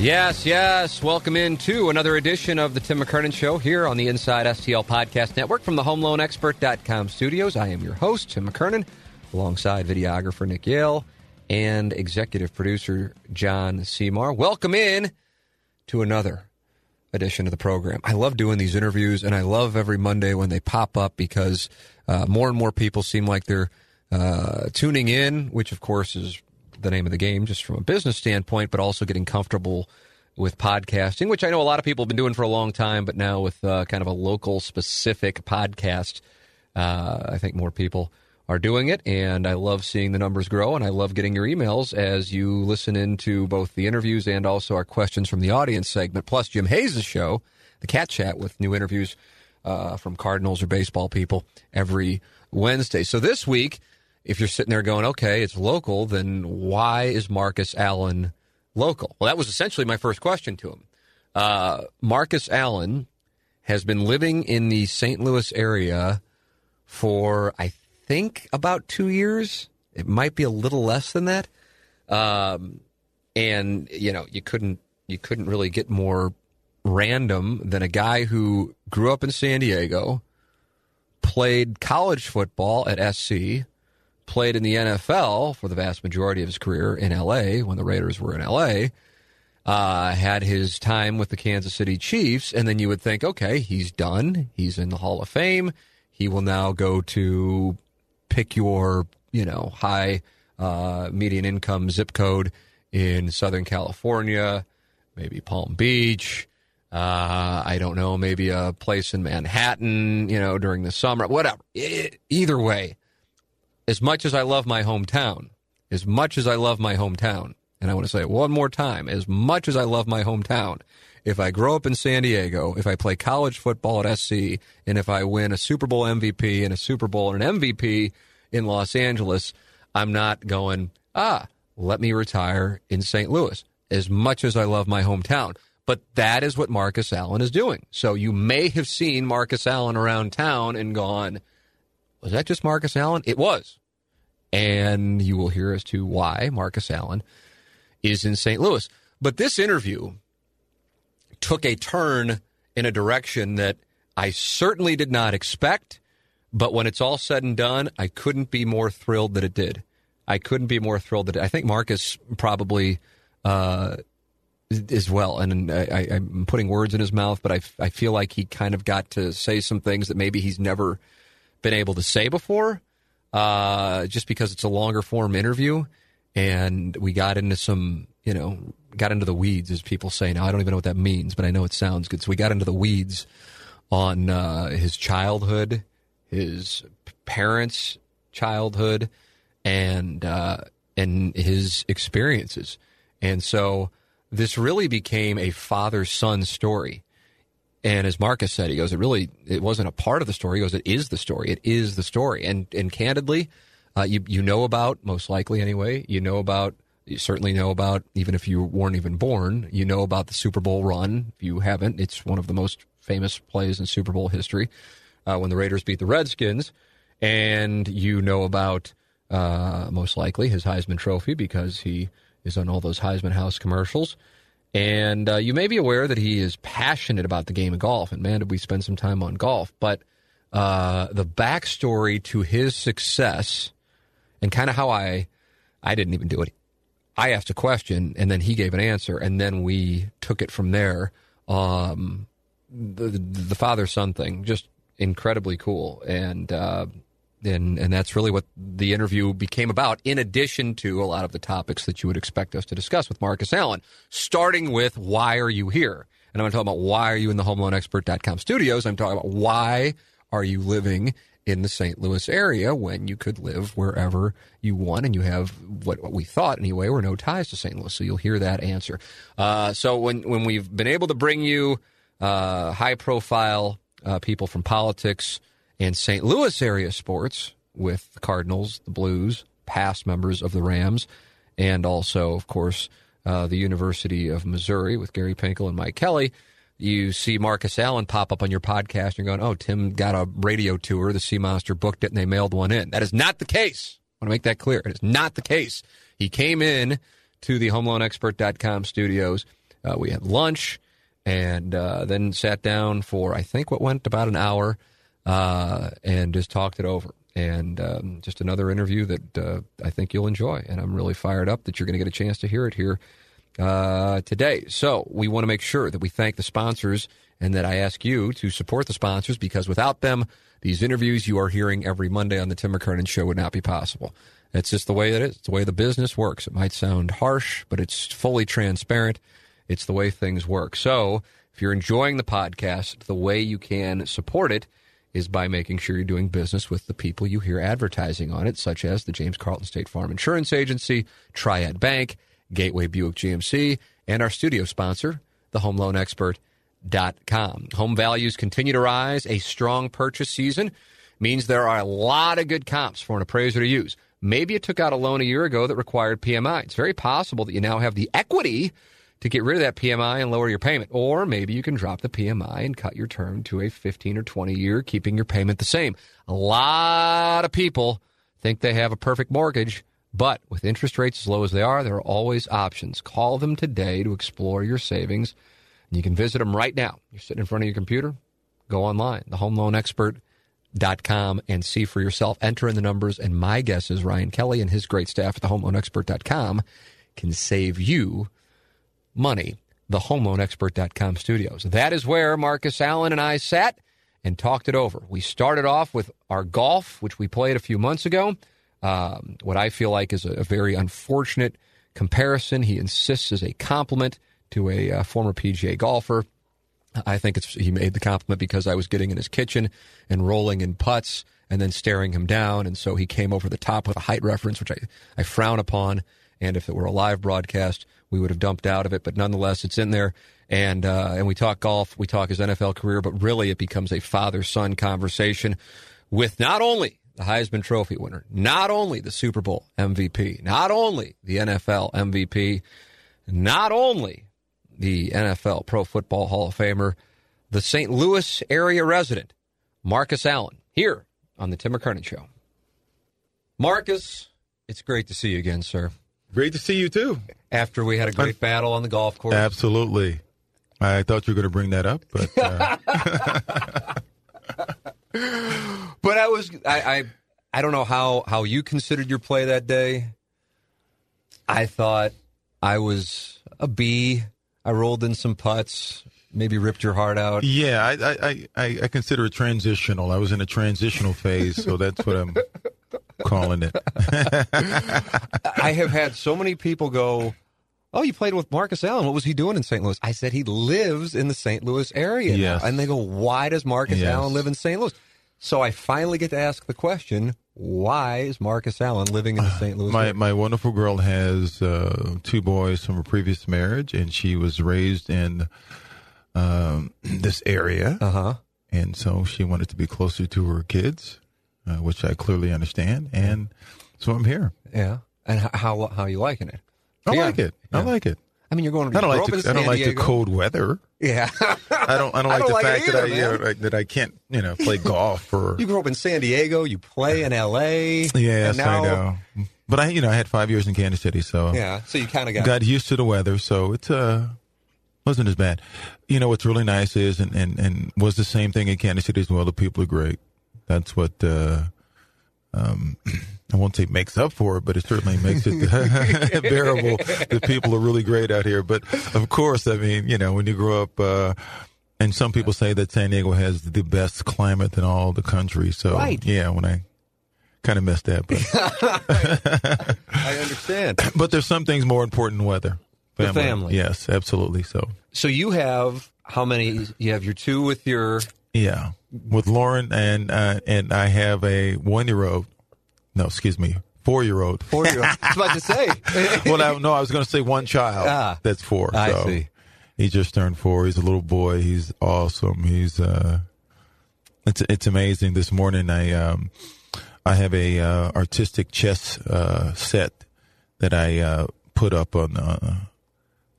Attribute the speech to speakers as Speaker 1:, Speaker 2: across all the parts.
Speaker 1: Yes, yes. Welcome into another edition of the Tim McKernan Show here on the Inside STL Podcast Network from the HomeLoanExpert.com studios. I am your host, Tim McKernan, alongside videographer Nick Yale and executive producer John Seymour. Welcome in to another edition of the program. I love doing these interviews, and I love every Monday when they pop up because uh, more and more people seem like they're uh, tuning in, which of course is the name of the game, just from a business standpoint, but also getting comfortable with podcasting, which I know a lot of people have been doing for a long time, but now with uh, kind of a local specific podcast, uh, I think more people are doing it. And I love seeing the numbers grow, and I love getting your emails as you listen into both the interviews and also our questions from the audience segment, plus Jim Hayes' show, the Cat Chat, with new interviews uh, from Cardinals or baseball people every Wednesday. So this week, if you're sitting there going, okay, it's local, then why is Marcus Allen local? Well, that was essentially my first question to him. Uh, Marcus Allen has been living in the St. Louis area for, I think, about two years. It might be a little less than that. Um, and you know, you couldn't you couldn't really get more random than a guy who grew up in San Diego, played college football at SC, played in the NFL for the vast majority of his career in LA when the Raiders were in LA. Uh, had his time with the Kansas City Chiefs, and then you would think, okay, he's done. He's in the Hall of Fame. He will now go to pick your, you know, high uh, median income zip code in Southern California, maybe Palm Beach. Uh, I don't know, maybe a place in Manhattan, you know, during the summer, whatever. It, either way, as much as I love my hometown, as much as I love my hometown, and I want to say it one more time, as much as I love my hometown, if I grow up in San Diego, if I play college football at SC, and if I win a Super Bowl MVP and a Super Bowl and an MVP in Los Angeles, I'm not going, ah, let me retire in St. Louis, as much as I love my hometown. But that is what Marcus Allen is doing. So you may have seen Marcus Allen around town and gone, was that just Marcus Allen? It was and you will hear as to why Marcus Allen is in St. Louis. But this interview took a turn in a direction that I certainly did not expect. But when it's all said and done, I couldn't be more thrilled that it did. I couldn't be more thrilled that it, I think Marcus probably uh, as well. And I, am putting words in his mouth, but I, I feel like he kind of got to say some things that maybe he's never been able to say before uh, just because it's a longer form interview. And we got into some, you know, got into the weeds, as people say now. I don't even know what that means, but I know it sounds good. So we got into the weeds on uh, his childhood, his parents' childhood, and uh, and his experiences. And so this really became a father son story. And as Marcus said, he goes, it really it wasn't a part of the story. He goes, it is the story. It is the story. And and candidly, uh, you you know about most likely anyway. You know about you certainly know about even if you weren't even born. You know about the Super Bowl run. If you haven't, it's one of the most famous plays in Super Bowl history uh, when the Raiders beat the Redskins. And you know about uh, most likely his Heisman Trophy because he is on all those Heisman House commercials. And uh, you may be aware that he is passionate about the game of golf. And man, did we spend some time on golf. But uh, the backstory to his success and kind of how I, I didn't even do it. I asked a question and then he gave an answer, and then we took it from there. Um, the the father son thing just incredibly cool, and uh, and and that's really what the interview became about. In addition to a lot of the topics that you would expect us to discuss with Marcus Allen, starting with why are you here? And I'm going to talk about why are you in the HomeLoanExpert.com studios. I'm talking about why are you living in the St. Louis area when you could live wherever you want and you have what, what we thought anyway were no ties to St. Louis. So you'll hear that answer. Uh, so when when we've been able to bring you uh, high profile uh, people from politics and St. Louis area sports with the Cardinals, the Blues, past members of the Rams, and also of course uh, the University of Missouri with Gary Pinkel and Mike Kelly you see Marcus Allen pop up on your podcast and you're going, oh, Tim got a radio tour. The Sea Monster booked it and they mailed one in. That is not the case. I want to make that clear. It is not the case. He came in to the homeloanexpert.com studios. Uh, we had lunch and uh, then sat down for, I think, what went about an hour uh, and just talked it over. And um, just another interview that uh, I think you'll enjoy. And I'm really fired up that you're going to get a chance to hear it here uh, today. So we want to make sure that we thank the sponsors and that I ask you to support the sponsors because without them, these interviews you are hearing every Monday on the Tim McKernan Show would not be possible. It's just the way it is. It's the way the business works. It might sound harsh, but it's fully transparent. It's the way things work. So if you're enjoying the podcast, the way you can support it is by making sure you're doing business with the people you hear advertising on it, such as the James Carlton State Farm Insurance Agency, Triad Bank, Gateway Buick GMC, and our studio sponsor, the Home Loan Expert. Dot com. Home values continue to rise. A strong purchase season means there are a lot of good comps for an appraiser to use. Maybe you took out a loan a year ago that required PMI. It's very possible that you now have the equity to get rid of that PMI and lower your payment. Or maybe you can drop the PMI and cut your term to a 15 or 20 year, keeping your payment the same. A lot of people think they have a perfect mortgage but with interest rates as low as they are, there are always options. Call them today to explore your savings. And you can visit them right now. You're sitting in front of your computer, go online, thehomeloanexpert.com, and see for yourself. Enter in the numbers. And my guess is Ryan Kelly and his great staff at thehomeloanexpert.com can save you money. The HomeLoanExpert.com studios. That is where Marcus Allen and I sat and talked it over. We started off with our golf, which we played a few months ago um, what I feel like is a, a, very unfortunate comparison. He insists as a compliment to a, a former PGA golfer. I think he made the compliment because I was getting in his kitchen and rolling in putts and then staring him down, and so he came over the top with a height reference, which I, I frown upon. And if it were a live broadcast, we would have dumped out of it. But nonetheless, it's in there. And uh, and we talk golf, we talk his NFL career, but really it becomes a father son conversation with not only the Heisman Trophy winner, not only the Super Bowl MVP, not only the NFL MVP, not only the NFL Pro Football Hall of Famer, the St. Louis area resident, Marcus Allen, here on the Tim McKernan Show. Marcus, it's great to see you again, sir.
Speaker 2: Great to see you too.
Speaker 1: After we had a great battle on the golf course.
Speaker 2: Absolutely. I thought you were going to bring that up, but.
Speaker 1: Uh... but I was I, I I don't know how how you considered your play that day. I thought I was a B. I rolled in some putts, maybe ripped your heart out.
Speaker 2: Yeah, I I, I, I consider it transitional. I was in a transitional phase, so that's what I'm calling it.
Speaker 1: I have had so many people go, Oh, you played with Marcus Allen. What was he doing in St. Louis? I said he lives in the St. Louis area.
Speaker 2: Yes.
Speaker 1: And they go, Why does Marcus yes. Allen live in St. Louis? So I finally get to ask the question why is Marcus Allen living in the St. Louis?
Speaker 2: My area? my wonderful girl has uh, two boys from a previous marriage, and she was raised in um, this area.
Speaker 1: Uh huh.
Speaker 2: And so she wanted to be closer to her kids, uh, which I clearly understand, and so I'm here.
Speaker 1: Yeah. And how how are you liking it?
Speaker 2: I yeah. like it. Yeah. I like it.
Speaker 1: I mean, you're going.
Speaker 2: To, I don't like. The, I don't like the cold weather.
Speaker 1: Yeah,
Speaker 2: I don't. I don't like I don't the like fact that I you know, that I can't you know play golf or.
Speaker 1: You grew up in San Diego. You play in L.A.
Speaker 2: Yes,
Speaker 1: now,
Speaker 2: I know. But I, you know, I had five years in Kansas City, so
Speaker 1: yeah. So you kind of got
Speaker 2: got used to the weather. So it's uh, wasn't as bad. You know what's really nice is, and and and was the same thing in Kansas City as well. The people are great. That's what. uh um, I won't say makes up for it, but it certainly makes it bearable. The people are really great out here. But of course, I mean, you know, when you grow up, uh, and some people say that San Diego has the best climate in all the country. So,
Speaker 1: Right.
Speaker 2: yeah, when I kind of messed that, but
Speaker 1: I understand.
Speaker 2: but there's some things more important than weather.
Speaker 1: The family.
Speaker 2: Yes, absolutely. So,
Speaker 1: So you have how many? You have your two with your.
Speaker 2: yeah, with Lauren and uh, and I have a one year old. No, excuse me, four year old.
Speaker 1: Four year old. I was about to say.
Speaker 2: well, I, no, I was going to say one child.
Speaker 1: Ah.
Speaker 2: that's four.
Speaker 1: I
Speaker 2: so
Speaker 1: see.
Speaker 2: He just turned four. He's a little boy. He's awesome. He's uh, it's it's amazing. This morning, I um, I have a uh, artistic chess uh, set that I uh, put up on uh,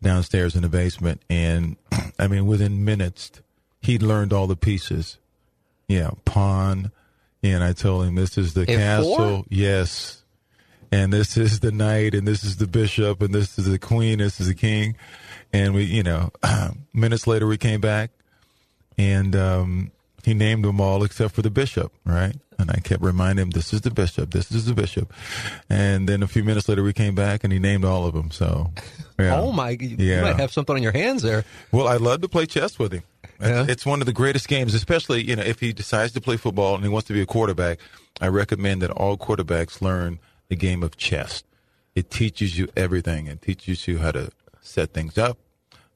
Speaker 2: downstairs in the basement, and I mean, within minutes, he learned all the pieces. Yeah, pawn. And I told him this is the
Speaker 1: At
Speaker 2: castle.
Speaker 1: four?
Speaker 2: Yes. And this is the knight, and this is the bishop, and this is the queen, this is the king. And we, you know, minutes later we came back, and um, he named them all except for the bishop, right? And I kept reminding him, this is the bishop, this is the bishop. And then a few minutes later we came back, and he named all of them. So, yeah.
Speaker 1: Oh my! You
Speaker 2: Yeah.
Speaker 1: might have something on your hands there.
Speaker 2: Well, I love to play chess with him. It's,
Speaker 1: Yeah.
Speaker 2: it's one of the greatest games, especially you know if he decides to play football and he wants to be a quarterback. I recommend that all quarterbacks learn the game of chess. It teaches you everything. It teaches you how to set things up,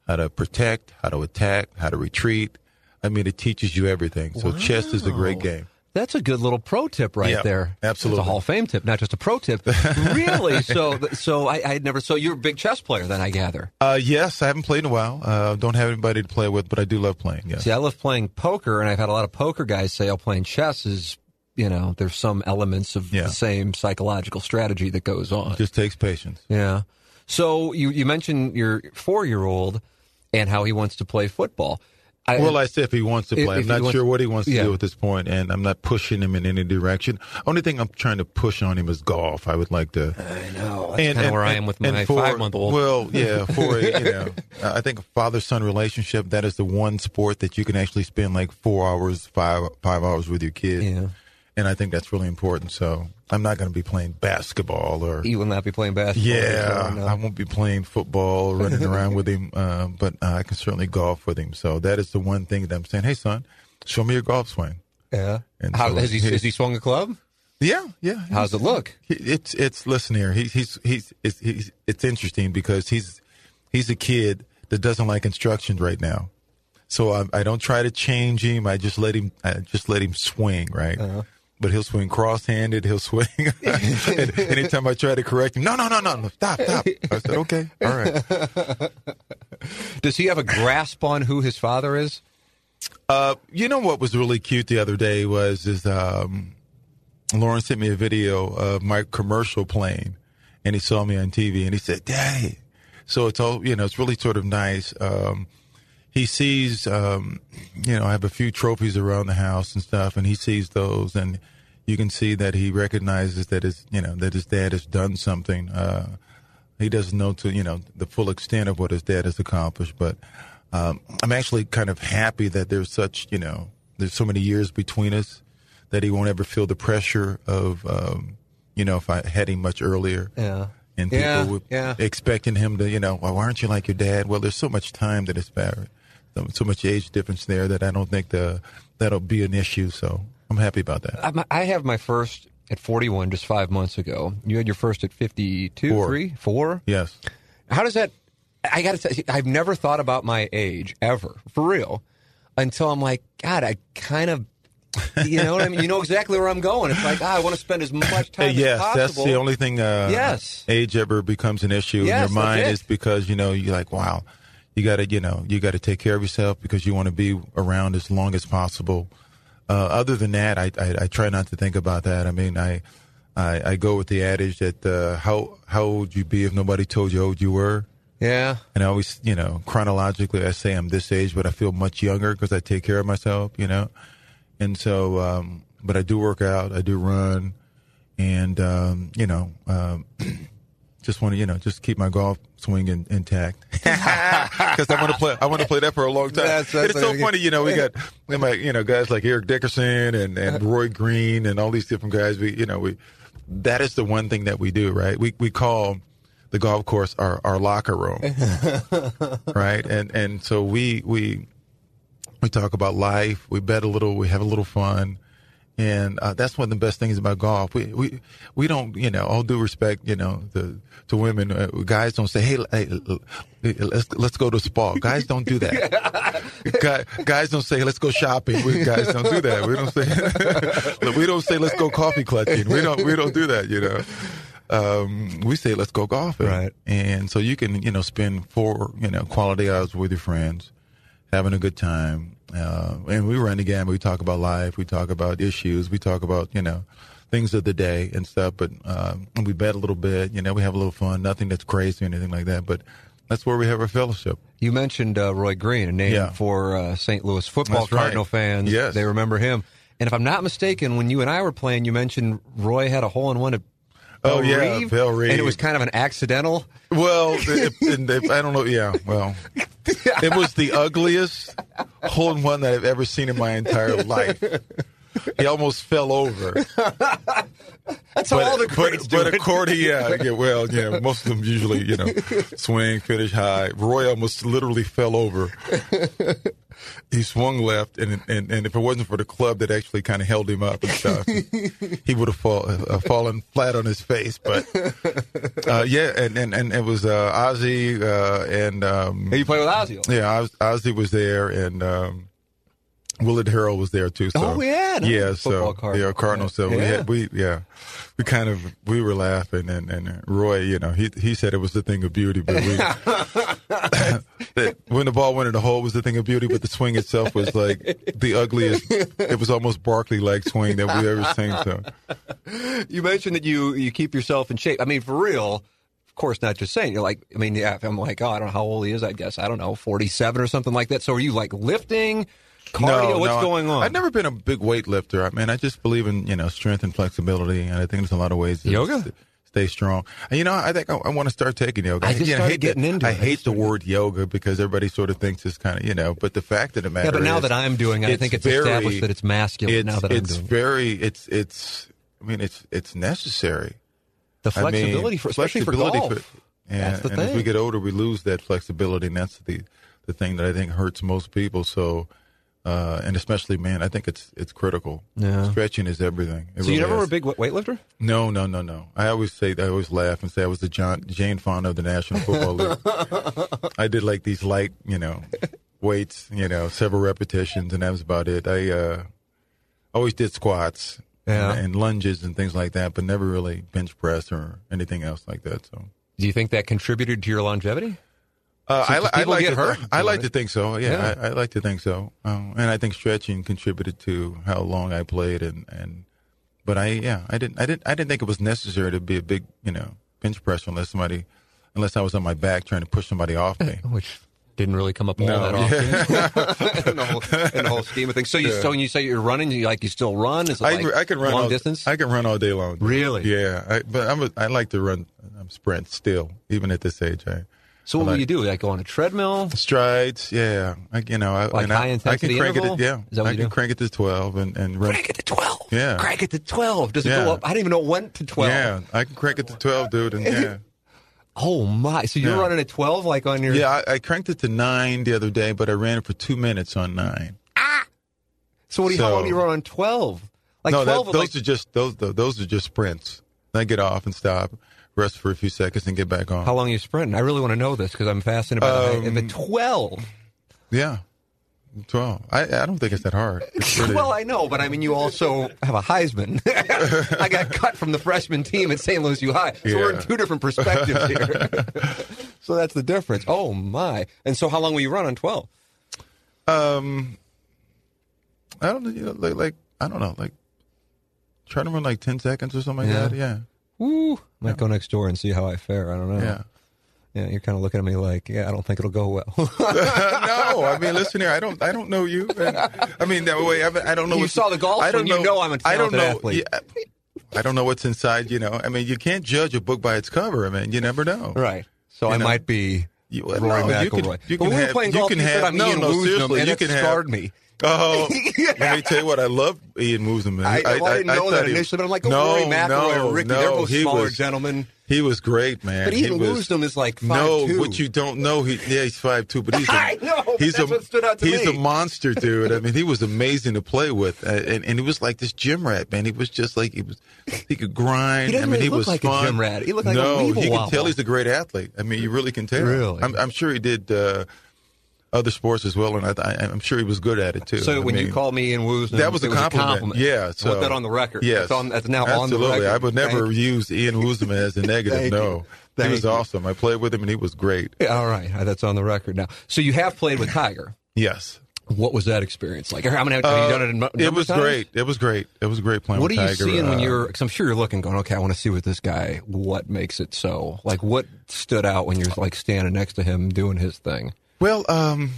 Speaker 2: how to protect, how to attack, how to retreat. I mean, it teaches you everything. So chess is a great game.
Speaker 1: That's a good little pro tip right
Speaker 2: Yeah,
Speaker 1: there.
Speaker 2: absolutely.
Speaker 1: it's a Hall of Fame tip, not just a pro tip. really? So, so I, I had never. So you're a big chess player, then I gather.
Speaker 2: Uh, yes, I haven't played in a while. Uh, don't have anybody to play with, but I do love playing. Yes.
Speaker 1: See, I love playing poker, and I've had a lot of poker guys say, "Oh, playing chess is." You know, there's some elements of
Speaker 2: Yeah.
Speaker 1: the same psychological strategy that goes on.
Speaker 2: Just takes patience.
Speaker 1: Yeah. So you, you mentioned your four year old and how he wants to play football. I,
Speaker 2: Well, I say if he wants to play.
Speaker 1: if
Speaker 2: I'm
Speaker 1: he
Speaker 2: not
Speaker 1: wants-
Speaker 2: sure what he wants to
Speaker 1: Yeah.
Speaker 2: do at this point, and I'm not pushing him in any direction. Only thing I'm trying to push on him is golf. I would like to.
Speaker 1: I know that's kind of where I am with my
Speaker 2: for-
Speaker 1: five month old.
Speaker 2: Well, yeah, for a, you know, I think a father son relationship that is the one sport that you can actually spend like four hours, five five hours with your kid.
Speaker 1: Yeah.
Speaker 2: And I think that's really important. So I'm not going to be playing basketball or.
Speaker 1: he will not be playing basketball.
Speaker 2: Yeah,
Speaker 1: no.
Speaker 2: I won't be playing football, or running around with him, uh, but uh, I can certainly golf with him. So that is the one thing that I'm saying. Hey, son, show me your golf swing.
Speaker 1: yeah.
Speaker 2: And
Speaker 1: How,
Speaker 2: so
Speaker 1: has he
Speaker 2: he-
Speaker 1: has he swung a club?
Speaker 2: Yeah, yeah.
Speaker 1: How's it look?
Speaker 2: He- It's it's listen here. He, he's he's it's, he's it's interesting because he's he's a kid that doesn't like instructions right now. So I, I don't try to change him. I just let him I just let him swing right. But he'll swing cross-handed. He'll swing. and anytime I try to correct him, no, no, no, no, no, stop, stop. I said, okay, all right.
Speaker 1: Does he have a grasp on who his father is?
Speaker 2: Uh, you know what was really cute the other day was is um, Lauren sent me a video of my commercial playing, and he saw me on TV, and he said, "Daddy." So it's all you know. It's really sort of nice. Um, he sees, um, you know, I have a few trophies around the house and stuff, and he sees those, and you can see that he recognizes that his, you know, that his dad has done something. Uh, he doesn't know to you know the full extent of what his dad has accomplished, but um, I'm actually kind of happy that there's such you know there's so many years between us that he won't ever feel the pressure of um, you know if I had him much earlier.
Speaker 1: Yeah.
Speaker 2: And people
Speaker 1: Yeah,
Speaker 2: would
Speaker 1: yeah.
Speaker 2: expecting him to, you know, well, why aren't you like your dad? Well, there's so much time that is barred, so, much age difference there that I don't think the that'll be an issue. So I'm happy about that.
Speaker 1: I have my first at 41 just five months ago. You had your first at 52,
Speaker 2: Four.
Speaker 1: three, four.
Speaker 2: Yes.
Speaker 1: How does that? I got to I've never thought about my age ever, for real, until I'm like, God, I kind of, you know what I mean? You know exactly where I'm going. It's like, ah, I want to spend as much time
Speaker 2: yes,
Speaker 1: as possible.
Speaker 2: that's the only thing. Uh,
Speaker 1: Yes.
Speaker 2: age ever becomes an issue
Speaker 1: Yes,
Speaker 2: in your mind is because you know you're like, wow, you got to, you know, you got to take care of yourself because you want to be around as long as possible. Uh, other than that, I, I I try not to think about that. I mean, I I, I go with the adage that uh, how how old you be if nobody told you how old you were.
Speaker 1: Yeah.
Speaker 2: And I always, you know, chronologically, I say I'm this age, but I feel much younger because I take care of myself, you know. And so, um, but I do work out, I do run, and um, you know, um, just want to, you know, just keep my golf swing in, intact because I want to play. I want to play that for a long time.
Speaker 1: That's- that's
Speaker 2: it's so
Speaker 1: like-
Speaker 2: funny, you know. We got, we got, you know, guys like Eric Dickerson and and uh-huh. Roy Green and all these different guys. We, you know, we that is the one thing that we do, right? We we call the golf course our our locker room, right? And and so we we we talk about life. We bet a little. We have a little fun. And uh, that's one of the best things about golf. We we we don't, you know, all due respect, you know, to to women, uh, guys don't say, "Hey, hey, let's let's go to spa." Guys don't do that. Guy, guys don't say, "Let's go shopping." We, guys don't do that. We don't say we don't say, "Let's go coffee clutching." We don't we don't do that. You know, um, we say, "Let's go golfing."
Speaker 1: Right.
Speaker 2: And so you can, you know, spend four, you know, quality hours with your friends, having a good time. Uh, and we run the gamut. We talk about life. We talk about issues. We talk about, you know, things of the day and stuff. But um, we bet a little bit. You know, we have a little fun. Nothing that's crazy or anything like that. But that's where we have our fellowship.
Speaker 1: You mentioned uh, Roy Green, a name
Speaker 2: Yeah.
Speaker 1: for uh, St. Louis football
Speaker 2: That's right.
Speaker 1: Cardinal fans.
Speaker 2: Yes.
Speaker 1: They remember him. And if I'm not mistaken, when you and I were playing, you mentioned Roy had a hole in one at
Speaker 2: Oh, yeah,
Speaker 1: Reve,
Speaker 2: Bellerive.
Speaker 1: And it was kind of an accidental.
Speaker 2: Well, if, and if, I don't know. Yeah, well, it was the ugliest hole in one that I've ever seen in my entire life. He almost fell over.
Speaker 1: That's how all the
Speaker 2: but,
Speaker 1: greats do
Speaker 2: but
Speaker 1: it.
Speaker 2: according, yeah, yeah, well, yeah, most of them usually, you know, swing, finish high. Roy almost literally fell over. He swung left, and and and if it wasn't for the club that actually kind of held him up and stuff, he would have fall, uh, fallen flat on his face. But uh, yeah, and, and and it was uh, Ozzy uh, and um,
Speaker 1: Hey, you play with Ozzy.
Speaker 2: yeah, Oz, Ozzy was there, and um, Willard Harrell was there too. So,
Speaker 1: Oh, yeah, no,
Speaker 2: yeah. So
Speaker 1: Cardinal.
Speaker 2: yeah, Cardinal. So we
Speaker 1: Yeah.
Speaker 2: had we yeah, we kind of we were laughing, and and Roy, you know, he he said it was the thing of beauty, but we that when the ball went in the hole was the thing of beauty, but the swing itself was like the ugliest. It was almost Barkley like swing that we ever seen. So
Speaker 1: You mentioned that you you keep yourself in shape. I mean, for real. Of course, not just saying. You're like, I mean, yeah. I'm like, oh, I don't know how old he is. I guess I don't know, 47 or something like that. So, are you like lifting, cardio?
Speaker 2: No,
Speaker 1: What's
Speaker 2: no,
Speaker 1: going on?
Speaker 2: I've never been a big weightlifter. I mean, I just believe in you know strength and flexibility, and I think there's a lot of ways to
Speaker 1: Yoga?
Speaker 2: st- stay strong. And you know, I think I, I want to start taking yoga.
Speaker 1: I just
Speaker 2: know,
Speaker 1: started
Speaker 2: hate
Speaker 1: getting
Speaker 2: the,
Speaker 1: into
Speaker 2: I
Speaker 1: it.
Speaker 2: Hate the word yoga because everybody sort of thinks it's kind of you know. But the fact of the matter
Speaker 1: yeah, but now
Speaker 2: is,
Speaker 1: that I'm doing it, I think it's established that it's masculine.
Speaker 2: It's,
Speaker 1: now that
Speaker 2: it's
Speaker 1: I'm doing it.
Speaker 2: very it's it's. I mean, it's it's necessary.
Speaker 1: the
Speaker 2: I mean,
Speaker 1: flexibility, for, especially
Speaker 2: flexibility
Speaker 1: for golf.
Speaker 2: for- and,
Speaker 1: That's the
Speaker 2: and as we get older, we lose that flexibility, and that's the the thing that I think hurts most people. So, uh, and especially man, I think it's it's critical.
Speaker 1: Yeah.
Speaker 2: Stretching is everything. It
Speaker 1: so you
Speaker 2: really
Speaker 1: never were a big weight- weightlifter?
Speaker 2: No, no, no, no. I always say I always laugh and say I was the John Jane Fonda of the National Football League. I did like these light, you know, weights, you know, several repetitions, and that was about it. I uh, always did squats
Speaker 1: Yeah.
Speaker 2: and, and lunges and things like that, but never really bench press or anything else like that. So.
Speaker 1: Do you think that contributed to your longevity?
Speaker 2: Uh, I, li- I like
Speaker 1: get
Speaker 2: to,
Speaker 1: hurt
Speaker 2: I like
Speaker 1: it?
Speaker 2: to think so. Yeah,
Speaker 1: Yeah.
Speaker 2: I, I like to think so. Um, and I think stretching contributed to how long I played, and, and but I yeah I didn't I didn't I didn't think it was necessary to be a big you know bench presser unless somebody unless I was on my back trying to push somebody off me.
Speaker 1: Which didn't really come up all
Speaker 2: No,
Speaker 1: that often in, the whole, in the whole scheme of things. So you
Speaker 2: Yeah.
Speaker 1: so when you say you're running, you like you still run? Is it
Speaker 2: I,
Speaker 1: like
Speaker 2: I can run
Speaker 1: long
Speaker 2: all,
Speaker 1: distance?
Speaker 2: I can run all day long.
Speaker 1: Really?
Speaker 2: Yeah, I, but I'm a, I like to run I'm sprint still even at this age. I,
Speaker 1: so what
Speaker 2: I
Speaker 1: will you do? Like go on a treadmill?
Speaker 2: strides, yeah. I, you know, I,
Speaker 1: Like
Speaker 2: and I-
Speaker 1: intensity
Speaker 2: I can crank
Speaker 1: interval?
Speaker 2: it. To, yeah,
Speaker 1: Is that what
Speaker 2: I can
Speaker 1: do?
Speaker 2: crank it to twelve and and run.
Speaker 1: Crank it to twelve.
Speaker 2: Yeah.
Speaker 1: Crank it to twelve. Does it
Speaker 2: Yeah.
Speaker 1: go up? I didn't even know it went to twelve.
Speaker 2: Yeah, I can crank it to twelve, dude. And yeah.
Speaker 1: Oh my! So you're
Speaker 2: Yeah.
Speaker 1: running at twelve, like on your
Speaker 2: Yeah, I, I cranked it to nine the other day, but I ran it for two minutes on nine. Ah!
Speaker 1: So what do you? how
Speaker 2: So-
Speaker 1: long do you run on twelve? Like
Speaker 2: no,
Speaker 1: twelve.
Speaker 2: that, those
Speaker 1: like,
Speaker 2: are just those those are just sprints. I get off and stop, rest for a few seconds, and get back on.
Speaker 1: how long are you sprinting? I really want to know this because I'm fascinated by the height.
Speaker 2: Um,
Speaker 1: twelve.
Speaker 2: Yeah, twelve. I I don't think it's that hard. It's really-
Speaker 1: Well, I know, but I mean, you also have a Heisman. I got cut from the freshman team at St. Louis U High, so we're in two different perspectives here. so that's the difference. Oh my! And so, how long will you run on twelve?
Speaker 2: um, I don't know, you know, like, like I don't know, like try to run like ten seconds or something like
Speaker 1: Yeah.
Speaker 2: that. Yeah,
Speaker 1: Woo! Might go next door and see how I fare. I don't know.
Speaker 2: yeah.
Speaker 1: Yeah, you're kind of looking at me like, yeah, I don't think it'll go well.
Speaker 2: no, I mean, listen here. I don't. I don't know you. And, I mean, that way. I, I don't know.
Speaker 1: You saw the golf
Speaker 2: I don't
Speaker 1: swing, you know I'm a
Speaker 2: I don't
Speaker 1: talented
Speaker 2: know.
Speaker 1: athlete.
Speaker 2: Yeah, I don't know what's inside. You know, I mean, you can't judge a book by its cover. I mean, you never know.
Speaker 1: Right. So
Speaker 2: You
Speaker 1: I
Speaker 2: know?
Speaker 1: might be
Speaker 2: You,
Speaker 1: Rory
Speaker 2: no, you can, you
Speaker 1: but
Speaker 2: can
Speaker 1: we were
Speaker 2: have,
Speaker 1: playing
Speaker 2: you can have,
Speaker 1: said I'm
Speaker 2: no,
Speaker 1: Ian
Speaker 2: no,
Speaker 1: Woosnam,
Speaker 2: seriously,
Speaker 1: and
Speaker 2: you
Speaker 1: it
Speaker 2: can
Speaker 1: scarred
Speaker 2: have.
Speaker 1: me.
Speaker 2: Oh, let me tell you what. I love Ian Woosnam.
Speaker 1: I, well, I didn't know
Speaker 2: thought
Speaker 1: that
Speaker 2: he-
Speaker 1: initially, but I'm like, oh,
Speaker 2: no,
Speaker 1: Rory McIlroy
Speaker 2: no,
Speaker 1: Rickie,
Speaker 2: no,
Speaker 1: they're both
Speaker 2: he
Speaker 1: smaller
Speaker 2: was,
Speaker 1: gentlemen.
Speaker 2: He was great, man.
Speaker 1: But
Speaker 2: He
Speaker 1: even
Speaker 2: was,
Speaker 1: is like five
Speaker 2: No,
Speaker 1: two.
Speaker 2: what you don't know, he yeah, he's five two, but he's a,
Speaker 1: I know,
Speaker 2: he's a
Speaker 1: what stood out to
Speaker 2: he's
Speaker 1: me.
Speaker 2: a monster, dude. I mean, he was amazing to play with, uh, and and he was like this gym rat, man. He was just like he was, he could grind.
Speaker 1: He
Speaker 2: I mean,
Speaker 1: really
Speaker 2: he
Speaker 1: look
Speaker 2: was
Speaker 1: like a gym rat. He looked like a
Speaker 2: no,
Speaker 1: weeble
Speaker 2: he can
Speaker 1: wobble.
Speaker 2: tell he's a great athlete. I mean, you really can tell.
Speaker 1: Really?
Speaker 2: I'm, I'm sure he did. Uh, other sports as well, and I, I, I'm sure he was good at it too.
Speaker 1: So
Speaker 2: I
Speaker 1: when you
Speaker 2: mean,
Speaker 1: called me Ian Woosnam,
Speaker 2: that was
Speaker 1: it
Speaker 2: a compliment. Yeah, so
Speaker 1: Put that on the record.
Speaker 2: Yes,
Speaker 1: It's, on, it's now
Speaker 2: absolutely.
Speaker 1: on the record.
Speaker 2: I would never
Speaker 1: Thank-
Speaker 2: use Ian Woosnam as a negative. No, he was
Speaker 1: you.
Speaker 2: awesome. I played with him, and he was great.
Speaker 1: Yeah, all right, that's on the record now. So you have played with Tiger.
Speaker 2: Yes.
Speaker 1: What was that experience like? How many have you done it in?
Speaker 2: Uh, it was
Speaker 1: times?
Speaker 2: great. It was great. It was great playing
Speaker 1: What are you
Speaker 2: Tiger.
Speaker 1: seeing when
Speaker 2: Uh,
Speaker 1: you're? Because I'm sure you're looking, going, okay, I want to see what this guy. What makes it so? Like, what stood out when you're like standing next to him doing his thing?
Speaker 2: Well, um,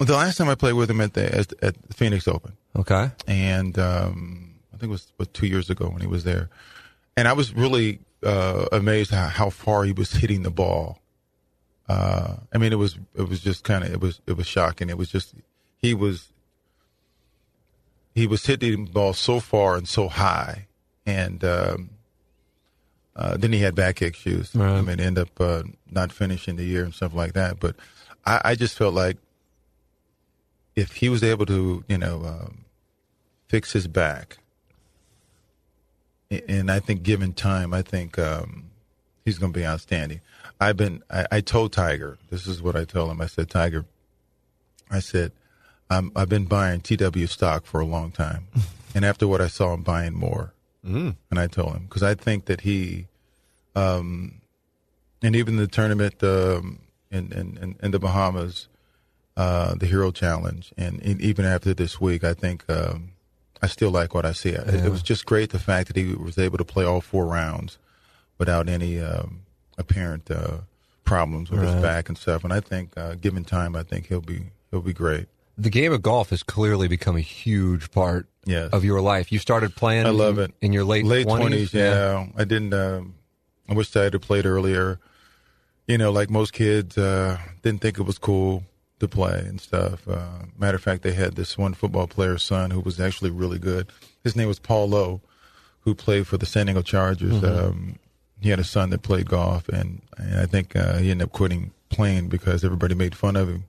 Speaker 2: the last time I played with him at the at, at the Phoenix Open,
Speaker 1: Okay.
Speaker 2: and um, I think it was, was two years ago when he was there, and I was really uh, amazed how, how far he was hitting the ball. Uh, I mean, it was it was just kind of it was it was shocking. It was just he was he was hitting the ball so far and so high, and um, uh, then he had backache issues.
Speaker 1: Right.
Speaker 2: I mean, end up uh, not finishing the year and stuff like that. But I, I just felt like if he was able to, you know, um, fix his back, and I think given time, I think um, he's going to be outstanding. I've been, I, I told Tiger, this is what I told him. I said, Tiger, I said, I'm, I've been buying TW stock for a long time, and after what I saw, I'm buying more.
Speaker 1: Mm.
Speaker 2: And I told him because I think that he, um, and even the tournament um, in, in in in the Bahamas, uh, the Hero Challenge, and, and even after this week, I think um, I still like what I see. It, it was just great the fact that he was able to play all four rounds without any um, apparent uh, problems with his back and stuff. And I think, uh, given time, I think he'll be he'll be great.
Speaker 1: The game of golf has clearly become a huge part
Speaker 2: Yes.
Speaker 1: of your life. You started playing.
Speaker 2: I love
Speaker 1: in,
Speaker 2: it.
Speaker 1: in your late
Speaker 2: late
Speaker 1: 20s?
Speaker 2: twenties. Yeah. I didn't. Um, I wish I had played earlier. You know, like most kids, uh, didn't think it was cool to play and stuff. Uh, matter of fact, they had this one football player's son who was actually really good. His name was Paul Lowe, who played for the San Diego Chargers.
Speaker 1: Mm-hmm.
Speaker 2: Um, he had a son that played golf, and, and I think uh, he ended up quitting playing because everybody made fun of him.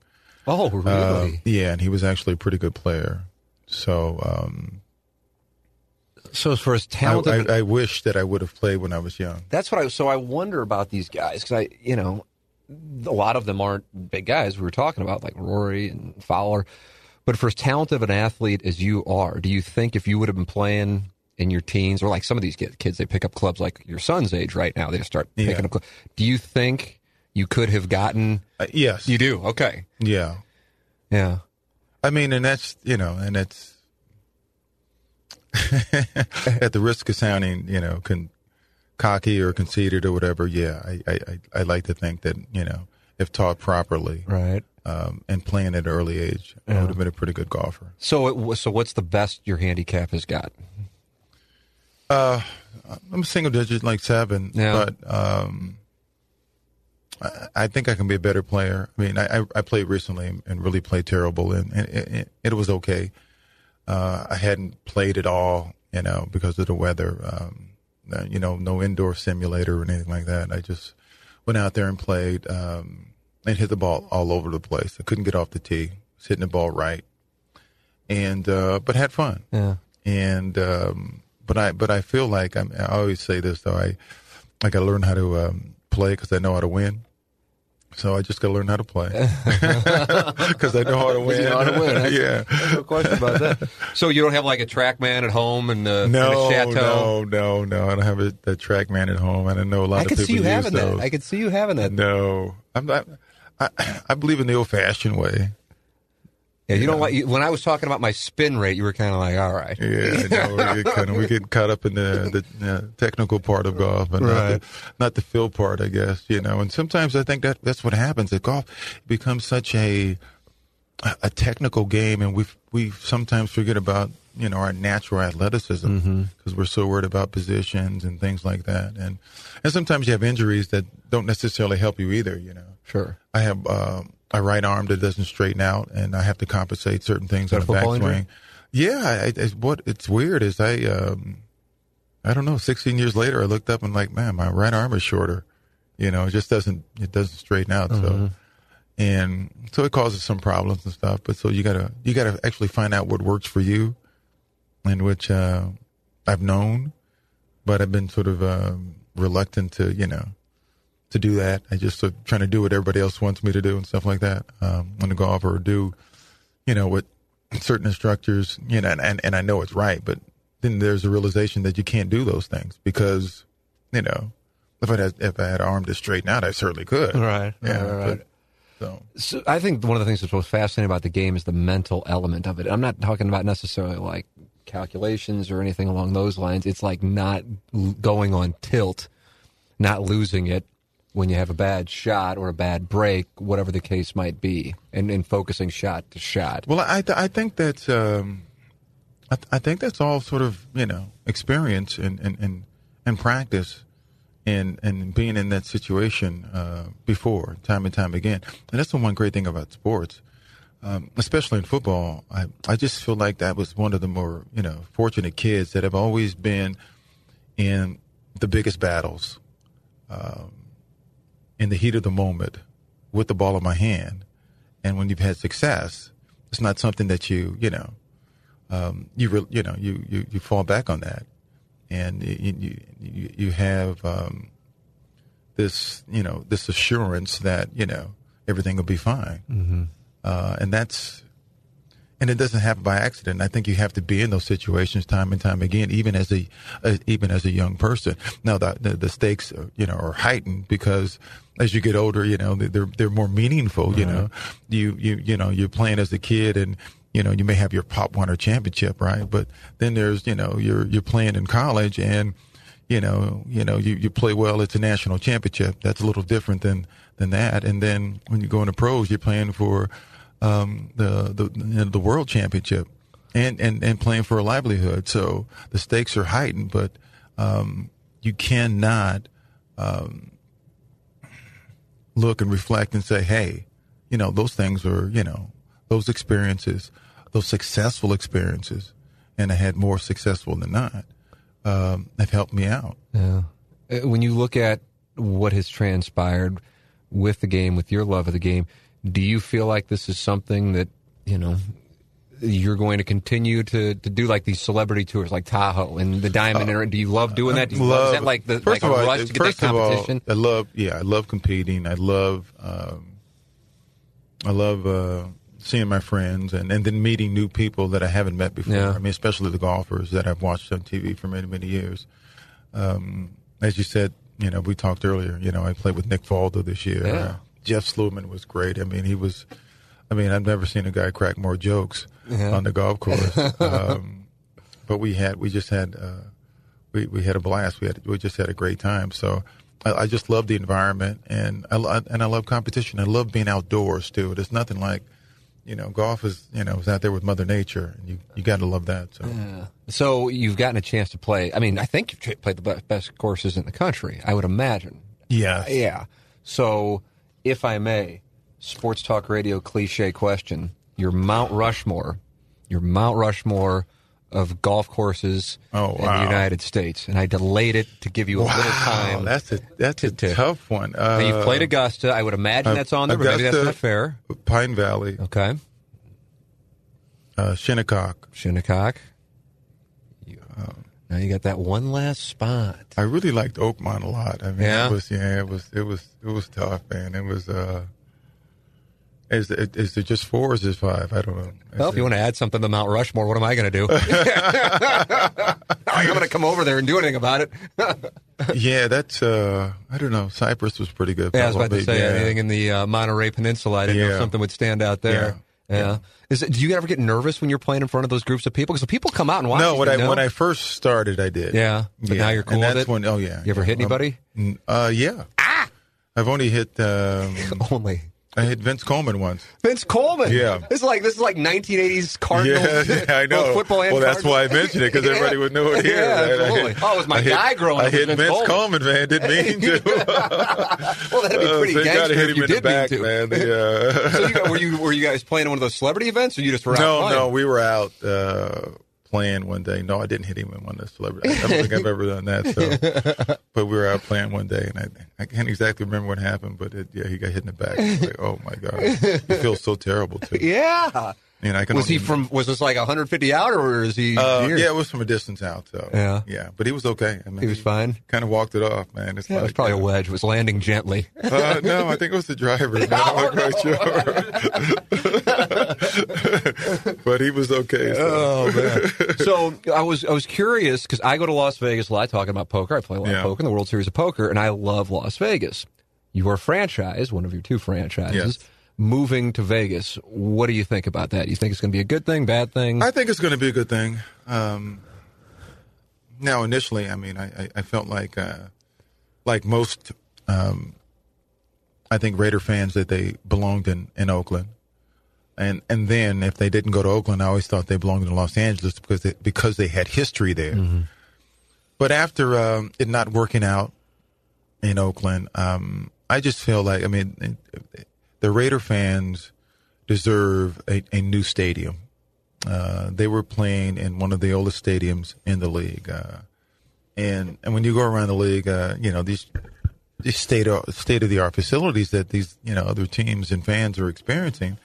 Speaker 1: Oh, really?
Speaker 2: yeah, and he was actually a pretty good player. So um,
Speaker 1: so as far as
Speaker 2: I,
Speaker 1: talented,
Speaker 2: I, I wish that I would have played when I was young.
Speaker 1: that's what I. So I wonder about these guys because I, you know, a lot of them aren't big guys. We were talking about like Rory and Fowler, but for as talented of an athlete as you are, do you think if you would have been playing in your teens or like some of these kids, kids they pick up clubs like your son's age right now, they just start picking
Speaker 2: Yeah.
Speaker 1: up. Clubs. Do you think you could have gotten?
Speaker 2: Uh, yes.
Speaker 1: You do. Okay.
Speaker 2: Yeah.
Speaker 1: Yeah.
Speaker 2: I mean, and that's, you know, and it's at the risk of sounding, you know, con- cocky or conceited or whatever. Yeah. I, I, I, like to think that, you know, if taught properly
Speaker 1: Right.
Speaker 2: um, and playing at an early age, I would have been a pretty good golfer.
Speaker 1: So it, so what's the best your handicap has got?
Speaker 2: Uh, I'm a single digit, like seven,
Speaker 1: Yeah.
Speaker 2: but um, I, I think I can be a better player. I mean, I, I, played recently and really played terrible, and, and it, it was okay. Uh, I hadn't played at all, you know, because of the weather. Um, uh, you know, no indoor simulator or anything like that. I just went out there and played um, and hit the ball all over the place. I couldn't get off the tee, was hitting the ball right, and uh, but had fun
Speaker 1: Yeah.
Speaker 2: and um, but I but I feel like I'm, I always say this though I I got to learn how to um, play because I know how to win. So I just got to learn how to play because I know how to win.
Speaker 1: You know how to win.
Speaker 2: Yeah.
Speaker 1: No question about that. So you don't have like a TrackMan at home and, uh,
Speaker 2: No,
Speaker 1: and
Speaker 2: no, no, no. I don't have a, a TrackMan at home. I don't know a lot
Speaker 1: I
Speaker 2: of
Speaker 1: could
Speaker 2: people
Speaker 1: see you
Speaker 2: use
Speaker 1: having
Speaker 2: those.
Speaker 1: that. I could see you having that.
Speaker 2: no, I'm not. I, I believe in the old-fashioned way.
Speaker 1: Yeah, you don't like. When I was talking about my spin rate, you were kind of like, "All right."
Speaker 2: Yeah, no, we, get kind of, we get caught up in the, the uh, technical part of golf, and not, the, not the feel part, I guess. You know, and sometimes I think that that's what happens. That golf becomes such a a technical game, and we we sometimes forget about you know our natural athleticism because
Speaker 1: Mm-hmm.
Speaker 2: we're so worried about positions and things like that. And and sometimes you have injuries that don't necessarily help you either. You know,
Speaker 1: Sure.
Speaker 2: I have uh, a right arm that doesn't straighten out, and I have to compensate certain things on the
Speaker 1: injury?
Speaker 2: backswing. Yeah, I, it's, what it's weird is I um, I don't know. 16 years later, I looked up and like, man, my right arm is shorter. You know, it just doesn't it doesn't straighten out.
Speaker 1: Mm-hmm.
Speaker 2: So, and so it causes some problems and stuff. But so you gotta you gotta actually find out what works for you, and which uh, I've known, but I've been sort of um, reluctant to you know to do that. I just sort of trying to do what everybody else wants me to do and stuff like that. Um, on the golf or do, you know, what certain instructors, you know, and, and, and I know it's right, but then there's a realization that you can't do those things because, you know, if I had if I had arm to straighten out, I certainly could.
Speaker 1: Right,
Speaker 2: Yeah.
Speaker 1: right, right.
Speaker 2: but- so
Speaker 1: So I think one of the things that's most fascinating about the game is the mental element of it. I'm not talking about necessarily like calculations or anything along those lines. It's like not going on tilt, not losing it when you have a bad shot or a bad break, whatever the case might be, and, and focusing shot to shot.
Speaker 2: Well, I th- I think that's um, I, th- I think that's all sort of you know experience and and and, and practice, and and being in that situation uh, before time and time again. And that's the one great thing about sports, um, especially in football. I I just feel like that was one of the more you know fortunate kids that have always been in the biggest battles, um, in the heat of the moment, with the ball in my hand. And when you've had success, it's not something that you you know um, you re- you know you, you you fall back on that, and you you, you, you have um, this you know this assurance that you know everything will be fine, mm-hmm. uh, and that's and it doesn't happen by accident. I think you have to be in those situations time and time again, even as a, uh, even as a young person. Now the, the the stakes, are, you know, are heightened because as you get older, you know, they're they're more meaningful. You know, you you you know, you're playing as a kid and. You know, you may have your Pop Warner championship, right? But then there's, you know, you're you're playing in college, and you know, you know, you, you play well. It's a national championship. That's a little different than than that. And then when you go into pros, you're playing for um, the the you know, the world championship, and, and and playing for a livelihood. So the stakes are heightened, but um, you cannot um, look and reflect and say, hey, you know, those things are you know those experiences, those successful experiences, and I had more successful than not. Um, have helped me out.
Speaker 1: Yeah. Uh, When you look at what has transpired with the game, with your love of the game, do you feel like this is something that, you know, you're going to continue to, to do like these celebrity tours like Tahoe and the Diamond Era? Do you love doing that? Do you love, is that like the
Speaker 2: first
Speaker 1: like a
Speaker 2: of all,
Speaker 1: rush to get that
Speaker 2: first of all,
Speaker 1: competition?
Speaker 2: I love yeah, I love competing. I love um, I love uh, seeing my friends and, and then meeting new people that I haven't met before.
Speaker 1: Yeah.
Speaker 2: I mean, especially the golfers that I've watched on TV for many many years. Um, as you said, you know, we talked earlier. You know, I played with Nick Faldo this year.
Speaker 1: Yeah.
Speaker 2: Jeff Sluman was great. I mean, he was. I mean, I've never seen a guy crack more jokes on the golf course. um, but we had, we just had, uh, we, we had a blast. We had, we just had a great time. So I, I just love the environment and I, lo- and I love competition. I love being outdoors too. There's nothing like, you know, golf is, you know, is out there with Mother Nature and you, you got to love that. So
Speaker 1: So you've gotten a chance to play. I mean, I think you've played the best courses in the country. I would imagine.
Speaker 2: yeah,
Speaker 1: Yeah. So, if I may, sports talk radio cliche question: Your Mount Rushmore, your Mount Rushmore of golf courses
Speaker 2: Oh,
Speaker 1: in the. United States, and I delayed it to give you a little
Speaker 2: Wow,
Speaker 1: time.
Speaker 2: that's a that's a
Speaker 1: to-
Speaker 2: tough one. Uh,
Speaker 1: you've played Augusta. I would imagine that's on there, but maybe that's not fair.
Speaker 2: Pine Valley,
Speaker 1: Okay,
Speaker 2: uh, Shinnecock.
Speaker 1: Shinnecock. You, now you got that one last spot.
Speaker 2: I really liked Oakmont a lot. I mean,
Speaker 1: Yeah?
Speaker 2: it was yeah, it was it was it was tough, man. It was uh, is it, is it just four or is it five? I don't know.
Speaker 1: Well, if you want to add something to Mount Rushmore, what am I going to do? I'm going to come over there and do anything about it.
Speaker 2: yeah, that's uh, I don't know. Cypress was pretty good.
Speaker 1: Yeah, I was about to say
Speaker 2: yeah.
Speaker 1: anything in the uh, Monterey Peninsula. I didn't know
Speaker 2: Yeah.
Speaker 1: if something would stand out there.
Speaker 2: Yeah.
Speaker 1: Yeah. Is it, do you ever get nervous when you're playing in front of those groups of people? Because people come out and watch.
Speaker 2: No, when I
Speaker 1: know?
Speaker 2: when I first started, I did.
Speaker 1: Yeah, but now you're cool
Speaker 2: And
Speaker 1: with it?
Speaker 2: when oh yeah.
Speaker 1: You ever
Speaker 2: yeah.
Speaker 1: hit anybody?
Speaker 2: Um, uh, yeah. Ah! I've only hit um,
Speaker 1: only.
Speaker 2: I hit Vince Coleman once.
Speaker 1: Vince Coleman.
Speaker 2: Yeah.
Speaker 1: This is like this is like 1980s Cardinals.
Speaker 2: Yeah, yeah, I know.
Speaker 1: football and
Speaker 2: well, that's
Speaker 1: Cardinals.
Speaker 2: why I mentioned it because everybody would know it here.
Speaker 1: Yeah,
Speaker 2: right?
Speaker 1: Absolutely.
Speaker 2: hit-
Speaker 1: Oh, it was my
Speaker 2: I hit-
Speaker 1: guy growing
Speaker 2: I
Speaker 1: up
Speaker 2: hit
Speaker 1: Vince Coleman.
Speaker 2: Coleman, man. Didn't mean to.
Speaker 1: Well, that'd be
Speaker 2: Uh,
Speaker 1: pretty
Speaker 2: so you
Speaker 1: gangster if you
Speaker 2: in the
Speaker 1: did
Speaker 2: back,
Speaker 1: mean to.
Speaker 2: man. The, uh,
Speaker 1: so you, got- were you were you guys playing one of those celebrity events, or you just were out
Speaker 2: no,
Speaker 1: playing?
Speaker 2: no, we were out uh, playing one day. No, I didn't hit him in one of the celebrity. I don't think I've ever done that. So, but we were out playing one day, and I, I can't exactly remember what happened, but it, yeah, he got hit in the back. Like, oh my god, you feel so terrible too.
Speaker 1: Yeah.
Speaker 2: And I can
Speaker 1: Was he from? Was this like 150 out, or is he?
Speaker 2: Uh, yeah, it was from a distance out. So
Speaker 1: Yeah.
Speaker 2: yeah, but he was okay. I mean,
Speaker 1: He was fine?
Speaker 2: Kind of walked it off, man. It's
Speaker 1: Yeah, it was
Speaker 2: like,
Speaker 1: probably a wedge. It was landing gently.
Speaker 2: Uh, no, I think it was the driver. Man. I'm not quite sure. but he was okay. So.
Speaker 1: Oh man! so I was I was curious because I go to Las Vegas a lot talking about poker. I play a lot of poker in the World Series of Poker, and I love Las Vegas. Your franchise, one of your two franchises,
Speaker 2: Yes.
Speaker 1: Moving to Vegas. What do you think about that? You think it's going to be a good thing, bad thing?
Speaker 2: I think it's going to be a good thing. Um, now, initially, I mean, I, I, felt like, uh, like most, um, I think Raider fans that they belonged in, in Oakland, and and then if they didn't go to Oakland, I always thought they belonged in Los Angeles because they, because they had history there. But after um, it not working out in Oakland, um, I just feel like I mean, the Raider fans deserve a, a new stadium. Uh, they were playing in one of the oldest stadiums in the league, uh, and and when you go around the league, uh, you know these these state of, state of the art facilities that these you know other teams and fans are experiencing,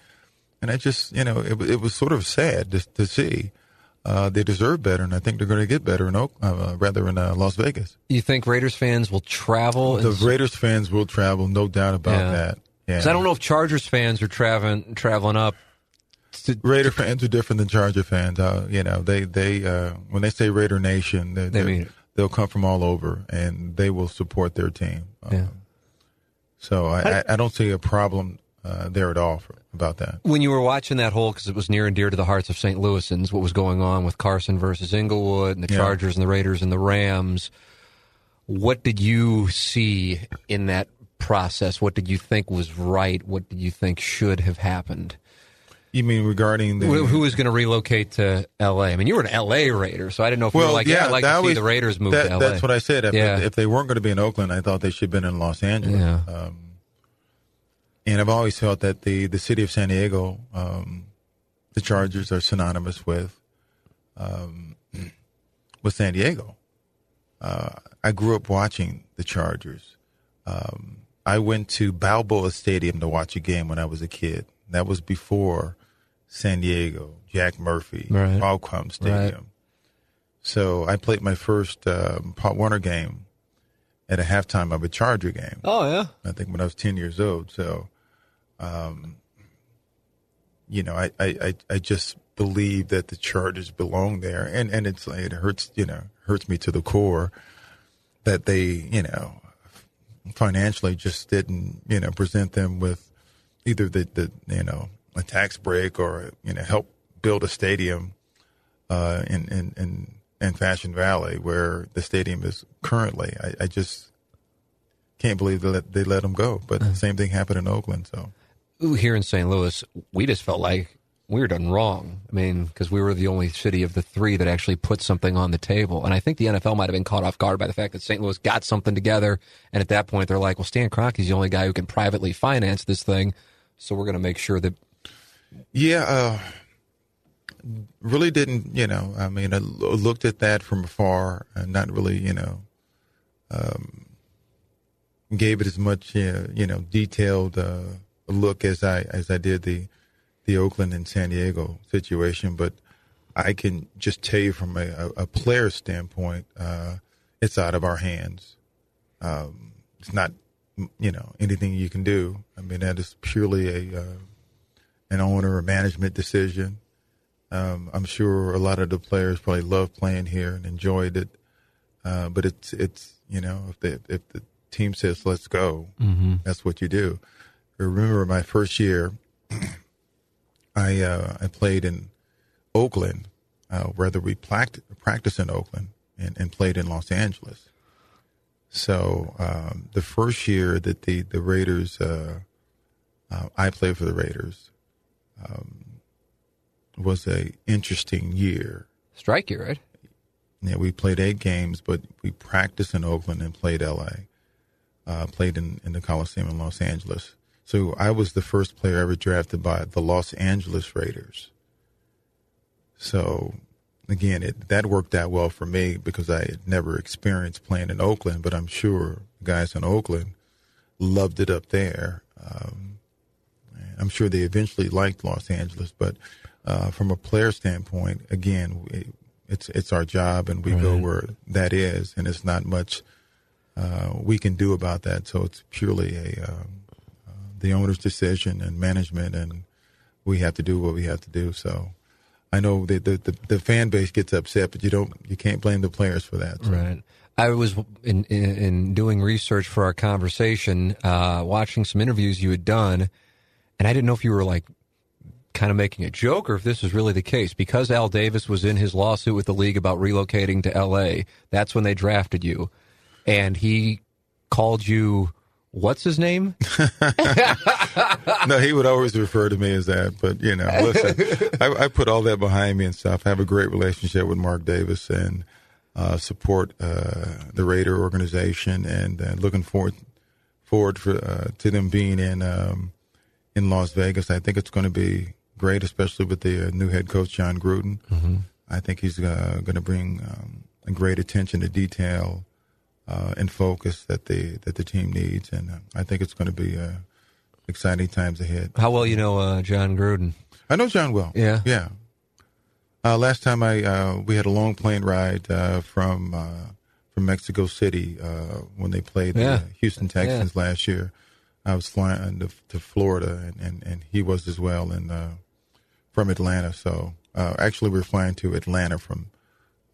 Speaker 2: and I just you know it, it was sort of sad to, to see. Uh, they deserve better, and I think they're going to get better in Oak, uh, rather in uh, Las Vegas.
Speaker 1: you think Raiders fans will travel?
Speaker 2: The
Speaker 1: and-
Speaker 2: Raiders fans will travel, no doubt about
Speaker 1: Yeah.
Speaker 2: that. Yeah,
Speaker 1: 'Cause I don't know if Chargers fans are traveling traveling up. To,
Speaker 2: Raider fans are different than Charger fans. Uh, you know, they they uh, when they say Raider Nation, they,
Speaker 1: They mean it.
Speaker 2: they'll come from all over and they will support their team. Um,
Speaker 1: Yeah.
Speaker 2: So I, I, I don't see a problem uh, there at all for, about that.
Speaker 1: when you were watching that whole, because it was near and dear to the hearts of St. Louisans, what was going on with Carson versus Inglewood and the
Speaker 2: Yeah.
Speaker 1: Chargers and the Raiders and the Rams, what did you see in that process? What did you think was right? What did you think should have happened?
Speaker 2: You mean regarding the
Speaker 1: Who, who was going to relocate to L.A.? I mean, you were an L.A. Raider, so I didn't know if you were like, yeah, I'd like to
Speaker 2: that
Speaker 1: see the Raiders move
Speaker 2: that-
Speaker 1: to L.A.
Speaker 2: That's what I said. If,
Speaker 1: Yeah.
Speaker 2: if they weren't going to be in Oakland, I thought they should have been in Los Angeles.
Speaker 1: Yeah.
Speaker 2: Um, and I've always felt that the, the city of San Diego, um, the Chargers are synonymous with um, with San Diego. Uh, I grew up watching the Chargers. Um, I went to Balboa Stadium to watch a game when I was a kid. That was before San Diego, Jack Murphy,
Speaker 1: Right.
Speaker 2: Qualcomm Stadium. So I played my first um, Pop Warner game at a halftime of a Charger game.
Speaker 1: oh, yeah.
Speaker 2: I think when I was 10 years old. So, um, you know, I, I, I, I just believe that the Chargers belong there. And, and it's, it hurts, you know, hurts me to the core that they, you know, financially just didn't, you know, present them with either the, the, you know, a tax break or, you know, help build a stadium, uh, in, in, in, in Fashion Valley where the stadium is currently. I, I just, can't believe that they let them go. But the same thing happened in Oakland. So
Speaker 1: Ooh, here in St. Louis, we just felt like we were done wrong. I mean, because we were the only city of the three that actually put something on the table. And I think the NFL might have been caught off guard by the fact that St. Louis got something together. And at that point, they're like, well, Stan Kroenke's the only guy who can privately finance this thing. So we're going to make sure that.
Speaker 2: yeah, uh, really didn't. You know, I mean, I looked at that from afar and not really, you know, um, gave it as much, uh, you know, detailed uh, look as I as I did the the Oakland and San Diego situation. But I can just tell you from a, a, player standpoint, uh, it's out of our hands. Um, it's not, you know, anything you can do. I mean, that is purely a uh, an owner or management decision. Um, I'm sure a lot of the players probably love playing here and enjoyed it. Uh, but it's it's you know if the if the team says let's go, that's what you do. I remember my first year, I uh, I played in Oakland, uh, whether we plact- practiced in Oakland and, and played in Los Angeles. So um, the first year that the the Raiders uh, uh, I played for the Raiders. Um, was a interesting year.
Speaker 1: Strike year, right?
Speaker 2: Yeah, we played eight games, but we practiced in Oakland and played L.A. Uh, played in, in the Coliseum in Los Angeles. So I was the first player ever drafted by the Los Angeles Raiders. So again, it, that worked out well for me because I had never experienced playing in Oakland, but I'm sure guys in Oakland loved it up there. Um, I'm sure they eventually liked Los Angeles, but uh, from a player standpoint, again, we, it's it's our job, and we right. go where that is, and it's not much uh, we can do about that. So it's purely a um, the owner's decision and management, and we have to do what we have to do. So I know that the, the, the fan base gets upset, but you don't you can't blame the players for that. So.
Speaker 1: Right. I was in, in, in doing research for our conversation, uh, watching some interviews you had done, and I didn't know if you were like kind of making a joke or if this was really the case. Because Al Davis was in his lawsuit with the league about relocating to L.A., that's when they drafted you. And he called you, what's his name?
Speaker 2: no, he would always refer to me as that. But, you know, listen, I, I, put all that behind me and stuff. I have a great relationship with Mark Davis and uh, support uh, the Raider organization and uh, looking forward forward for, uh, to them being in um, in Las Vegas. I think it's going to be great, especially with the uh, new head coach Jon Gruden. Mm-hmm. I think he's uh, going to bring um, a great attention to detail uh, and focus that the that the team needs, and uh, I think it's going to be uh, exciting times ahead.
Speaker 1: How well you know uh, Jon Gruden?
Speaker 2: I know Jon well.
Speaker 1: Yeah,
Speaker 2: yeah. last time I we had a long plane ride from from Mexico City when they played yeah. the Houston Texans yeah. last year. I was flying to, to Florida, and, and, and, he was as well, and from Atlanta. So uh, actually, we are flying to Atlanta from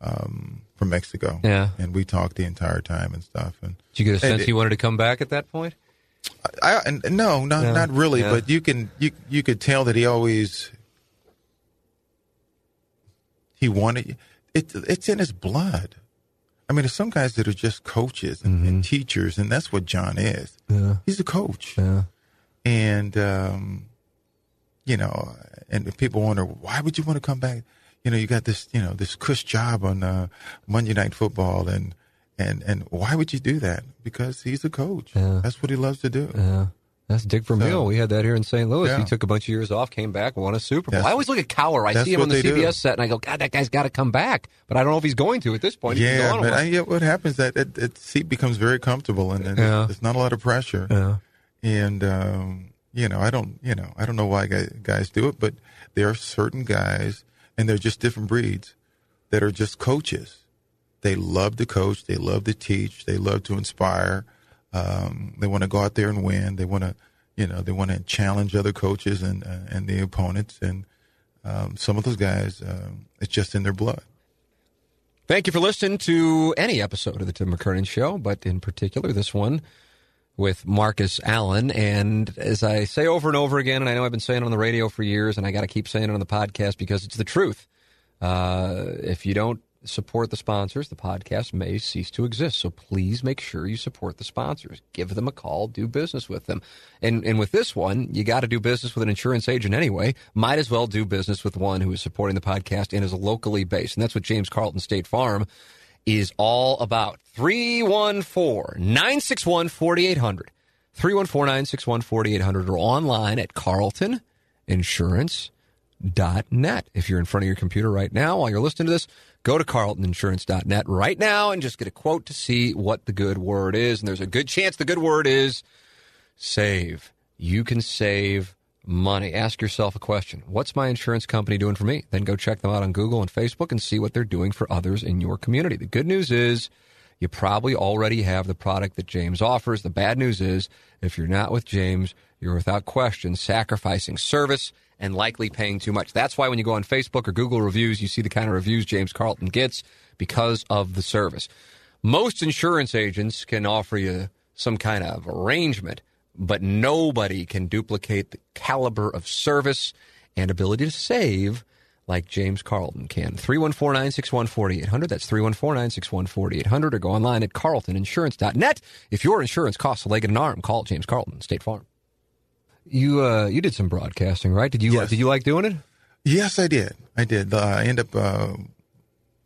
Speaker 2: um, from Mexico.
Speaker 1: Yeah,
Speaker 2: and we talked the entire time and stuff. And
Speaker 1: did you get a sense he wanted to come back at that point?
Speaker 2: I, I no, not yeah. not really. Yeah. But you can you you could tell that he always he wanted it. It's in his blood. I mean, there's some guys that are just coaches and, mm-hmm. and teachers, and that's what Jon is.
Speaker 1: Yeah.
Speaker 2: He's a coach.
Speaker 1: Yeah.
Speaker 2: And um, you know, and people wonder why would you want to come back? You know, you got this, you know, this cush job on uh, Monday Night Football, and and and why would you do that? Because he's a coach.
Speaker 1: Yeah.
Speaker 2: That's what he loves to do.
Speaker 1: Yeah. That's Dick Vermeil. So, we had that here in St. Louis. Yeah. He took a bunch of years off, came back, won a Super Bowl. That's, I always look at Cowher. I see him on the CBS do. set, and I go, God, that guy's got to come back. But I don't know if he's going to at this point.
Speaker 2: Yeah, but I, yeah, what happens that it, it, seat becomes very comfortable, and, and yeah. there's not a lot of pressure.
Speaker 1: Yeah.
Speaker 2: And um, you know, I don't, you know, I don't know why guys do it, but there are certain guys, and they're just different breeds, that are just coaches. They love to coach. They love to teach. They love to inspire. Um, they want to go out there and win. They want to, you know, they want to challenge other coaches and uh, and the opponents. And um, some of those guys, um, it's just in their blood.
Speaker 1: Thank you for listening to any episode of the Tim McKernan Show, but in particular this one with Marcus Allen. And as I say over and over again, and I know I've been saying it on the radio for years, and I got to keep saying it on the podcast because it's the truth. Uh, if you don't support the sponsors, the podcast may cease to exist. So please make sure you support the sponsors. Give them a call, do business with them. And and with this one, you got to do business with an insurance agent anyway. Might as well do business with one who is supporting the podcast and is locally based. And that's what James Carlton State Farm is all about. 314 961 4800. 314 961 4800 or online at carltoninsurance.net. If you're in front of your computer right now while you're listening to this, go to carltoninsurance.net right now and just get a quote to see what the good word is. And there's a good chance the good word is save. You can save money. Ask yourself a question What's my insurance company doing for me? Then go check them out on Google and Facebook and see what they're doing for others in your community. The good news is you probably already have the product that James offers. The bad news is if you're not with James, you're without question sacrificing service and likely paying too much. That's why when you go on Facebook or Google reviews, you see the kind of reviews James Carlton gets because of the service. Most insurance agents can offer you some kind of arrangement but nobody can duplicate the caliber of service and ability to save like James Carlton can. 314 961 4800. That's 314 961 4800. Or go online at carltoninsurance.net. If your insurance costs a leg and an arm, call James Carlton, State Farm. You uh, you did some broadcasting, right? Did you
Speaker 2: Yes.
Speaker 1: did you like doing it?
Speaker 2: Yes, I did. I did. Uh, I end up. Uh,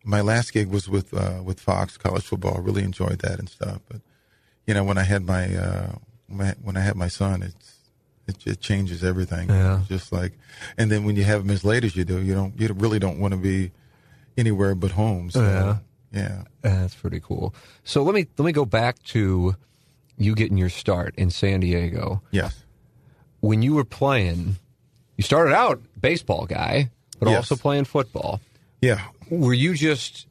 Speaker 2: my last gig was with uh, with Fox College Football. Really enjoyed that and stuff. But you know, when I had my, uh, my when I had my son, it's it just changes everything.
Speaker 1: Yeah.
Speaker 2: Just like, and then when you have him as late as you do, you don't you really don't want to be anywhere but home. So,
Speaker 1: Yeah.
Speaker 2: yeah.
Speaker 1: That's pretty cool. So let me let me go back to you getting your start in San Diego.
Speaker 2: Yes.
Speaker 1: When you were playing, you started out baseball guy, but
Speaker 2: Yes.
Speaker 1: also playing football.
Speaker 2: Yeah.
Speaker 1: Were you just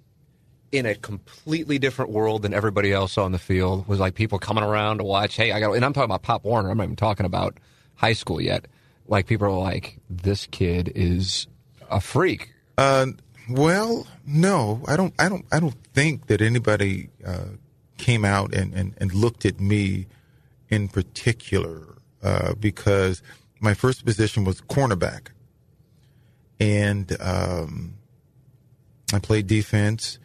Speaker 1: in a completely different world than everybody else on the field? Was like people coming around to watch? Hey, I got. And I'm talking about Pop Warner. I'm not even talking about high school yet. Like people are like, this kid is a freak.
Speaker 2: Uh, well, no, I don't. I don't. I don't think that anybody uh, came out and, and, and looked at me in particular uh, because my first position was cornerback, and um, I played defense.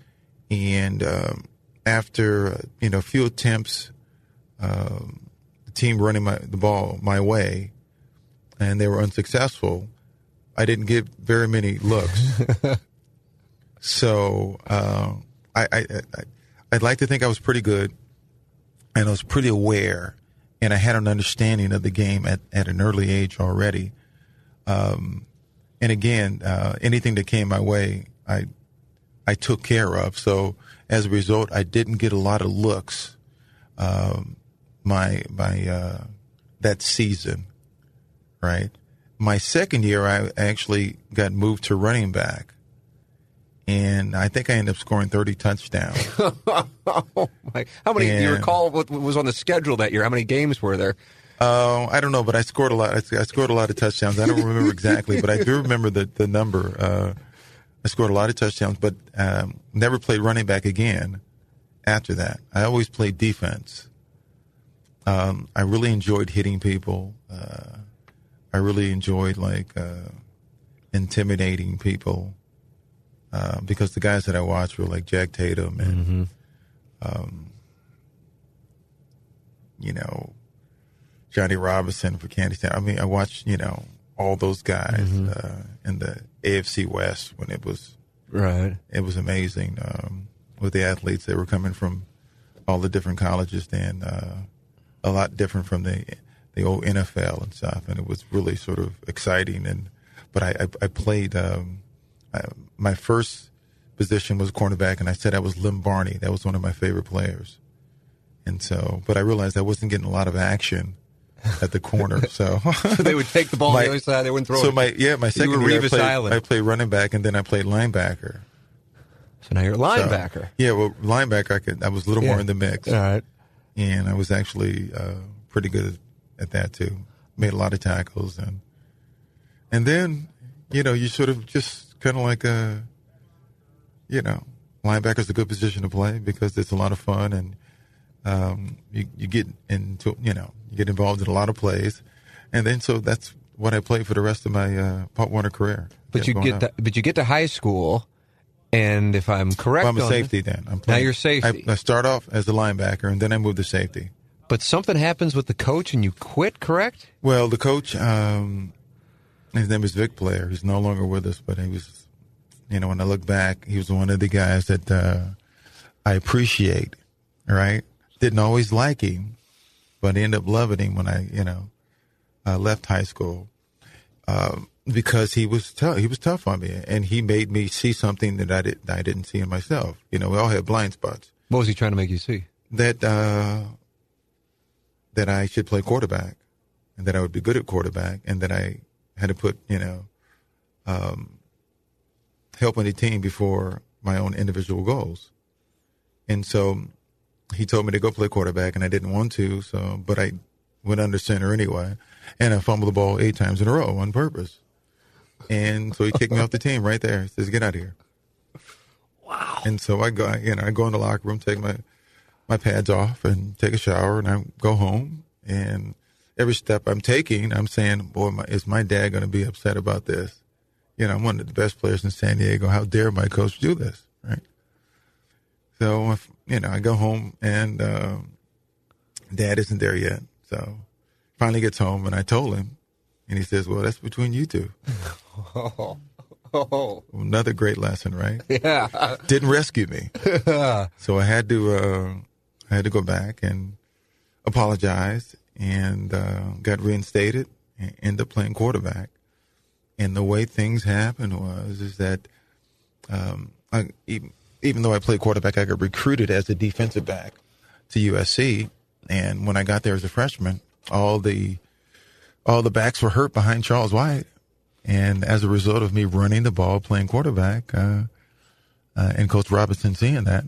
Speaker 2: And um, after uh, you know a few attempts, um, the team running my, the ball my way, and they were unsuccessful. I didn't get very many looks. so uh, I, I, I, I'd like to think I was pretty good, and I was pretty aware, and I had an understanding of the game at, at an early age already. Um, and again, uh, anything that came my way, I I took care of. So as a result, I didn't get a lot of looks. Um, my my uh, that season, right? My second year, I actually got moved to running back, and I think I ended up scoring thirty touchdowns.
Speaker 1: oh my! How many? do you recall what was on the schedule that year? How many games were there?
Speaker 2: Uh, I don't know, but I scored a lot. I, I scored a lot of touchdowns. I don't remember exactly, but I do remember the the number. Uh, I scored a lot of touchdowns, but um, never played running back again. After that, I always played defense. Um, I really enjoyed hitting people. Uh, I really enjoyed like uh, intimidating people uh, because the guys that I watched were like Jack Tatum and um, you know Johnny Robinson for Candy Town. I mean, I watched you know all those guys uh, in the AFC West when it was
Speaker 1: Right.
Speaker 2: it was amazing um, with the athletes that were coming from all the different colleges then uh, a lot different from the the old NFL and stuff. And it was really sort of exciting. And but I I, I played um, I, my first position was cornerback and I said I was Lem Barney. That was one of my favorite players. And so but I realized I wasn't getting a lot of action at the corner so
Speaker 1: they would take the ball on
Speaker 2: My-
Speaker 1: the other side. They wouldn't throw
Speaker 2: so
Speaker 1: it.
Speaker 2: So my yeah my second
Speaker 1: were
Speaker 2: year I
Speaker 1: Revis
Speaker 2: played,
Speaker 1: Island.
Speaker 2: I played running back and then I played linebacker
Speaker 1: so now you're a
Speaker 2: so-
Speaker 1: linebacker.
Speaker 2: yeah, well, linebacker, I could. I was a little
Speaker 1: Yeah.
Speaker 2: more in the mix,
Speaker 1: All right.
Speaker 2: and I was actually uh, pretty good at that too. Made a lot of tackles, and and then you know you sort of just kind of like a, you know, linebacker's a good position to play because it's a lot of fun, and um, you you get into you know you get involved in a lot of plays, and then so that's what I played for the rest of my uh, Pop Warner career.
Speaker 1: But you get to, but you get to high school, and if I'm correct,
Speaker 2: Well, I'm a safety then. I'm
Speaker 1: Now you're safety.
Speaker 2: I, I start off as a linebacker, and then I move to safety.
Speaker 1: But something happens with the coach, and you quit. Correct?
Speaker 2: Well, the coach, um, his name is Vic Blair. He's no longer with us, but he was, you know, when I look back, he was one of the guys that uh, I appreciate. Right? Didn't always like him, but I ended up loving him when I, you know, uh, left high school um, because he was tough. He was tough on me, and he made me see something that I did I didn't see in myself. You know, we all have blind spots.
Speaker 1: What was he trying to make you see?
Speaker 2: That uh, that I should play quarterback, and that I would be good at quarterback, and that I had to put you know um, helping the team before my own individual goals. And so he told me to go play quarterback, and I didn't want to. So, but I went under center anyway, and I fumbled the ball eight times in a row on purpose. And so he kicked me off the team right there. He says, "Get out of here." Wow. And so I go, you know, I go in the locker room, take my my pads off, and take a shower, and I go home. And every step I'm taking, I'm saying, "Boy, my, is my dad going to be upset about this?" You know, I'm one of the best players in San Diego. How dare my coach do this, right? So, if, you know, I go home and um, dad isn't there yet. So finally gets home, and I told him, and he says, "Well, that's between you two.
Speaker 1: Oh, oh,
Speaker 2: Another great lesson, right?
Speaker 1: yeah.
Speaker 2: Didn't rescue me, so I had to uh, I had to go back and apologize, and uh, got reinstated, and ended up playing quarterback. And the way things happened was is that um, I, even, even though I played quarterback, I got recruited as a defensive back to USC. And when I got there as a freshman, all the all the backs were hurt behind Charles White. And as a result of me running the ball, playing quarterback, uh, uh, and Coach Robinson seeing that,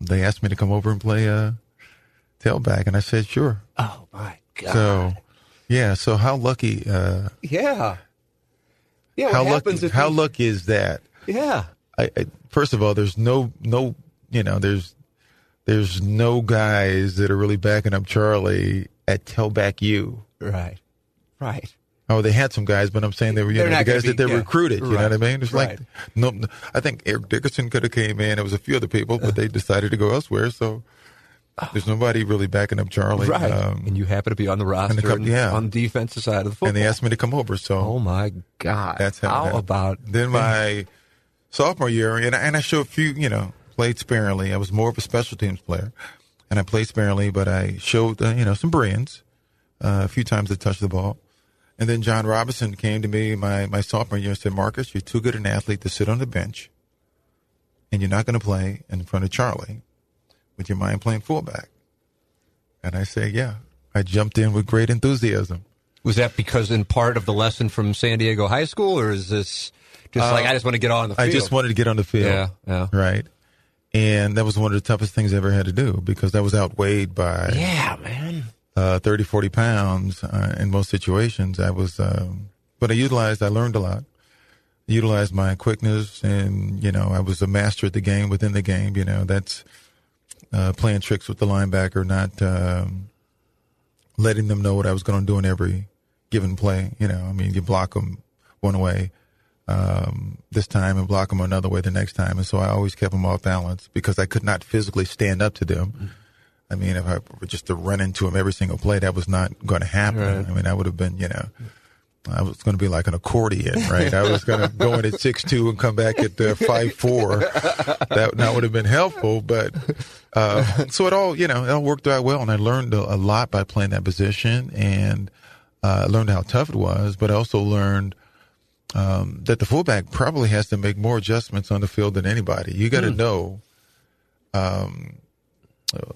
Speaker 2: they asked me to come over and play uh, tailback, and I said sure.
Speaker 1: Oh my God.
Speaker 2: So, yeah. So how lucky? Uh,
Speaker 1: yeah. Yeah.
Speaker 2: How lucky? How lucky is that?
Speaker 1: Yeah.
Speaker 2: I, I, first of all, there's no no you know there's there's no guys that are really backing up Charlie at tailback U.
Speaker 1: Right. Right.
Speaker 2: Oh, they had some guys, but I'm saying they were you
Speaker 1: They're
Speaker 2: know the guys
Speaker 1: gonna
Speaker 2: that they
Speaker 1: yeah.
Speaker 2: recruited. You know what I mean? It's like
Speaker 1: Right.
Speaker 2: no, no- I think Eric Dickerson could have came in. It was a few other people, but they decided to go elsewhere. So there's nobody really backing up Charlie.
Speaker 1: Right.
Speaker 2: Um,
Speaker 1: and you happen to be on the roster and
Speaker 2: yeah.
Speaker 1: on the defensive side of the football.
Speaker 2: and they asked me to come over. So
Speaker 1: Oh my God!
Speaker 2: That's how.
Speaker 1: How about
Speaker 2: then my sophomore year, and I, and I showed a few, you know, played sparingly. I was more of a special teams player, and I played sparingly, but I showed, uh, you know, some brilliance. Uh, a few times I touched the ball, and then John Robinson came to me my my sophomore year and said, "Marcus, you're too good an athlete to sit on the bench, and you're not going to play in front of Charlie. Would you mind playing fullback?" And I say, "Yeah." I jumped in with great enthusiasm.
Speaker 1: was that because in part of the lesson from San Diego High School, or is this just like I just want to get on the field?
Speaker 2: Uh, I just wanted to get on the field.
Speaker 1: Yeah, yeah.
Speaker 2: Right. And that was one of the toughest things I ever had to do because that was outweighed by
Speaker 1: Yeah, man.
Speaker 2: uh, 30, 40 pounds uh, in most situations. I was, um, but I utilized, I learned a lot. I Utilized my quickness and, you know, I was a master at the game within the game. You know, that's uh, playing tricks with the linebacker, not um, letting them know what I was going to do in every given play. You know, I mean, you block them one way um, this time and block them another way the next time. And so I always kept them off balance because I could not physically stand up to them. I mean, if I were just to run into them every single play, that was not going to happen.
Speaker 1: Right.
Speaker 2: I mean, I would have been, you know, I was going to be like an accordion, right? I was going to go in at six two and come back at uh, five four. That that would have been helpful, but uh, so it all, you know, it all worked out well, and I learned a, a lot by playing that position, and uh, learned how tough it was, but I also learned um, that the fullback probably has to make more adjustments on the field than anybody. You got to know, um,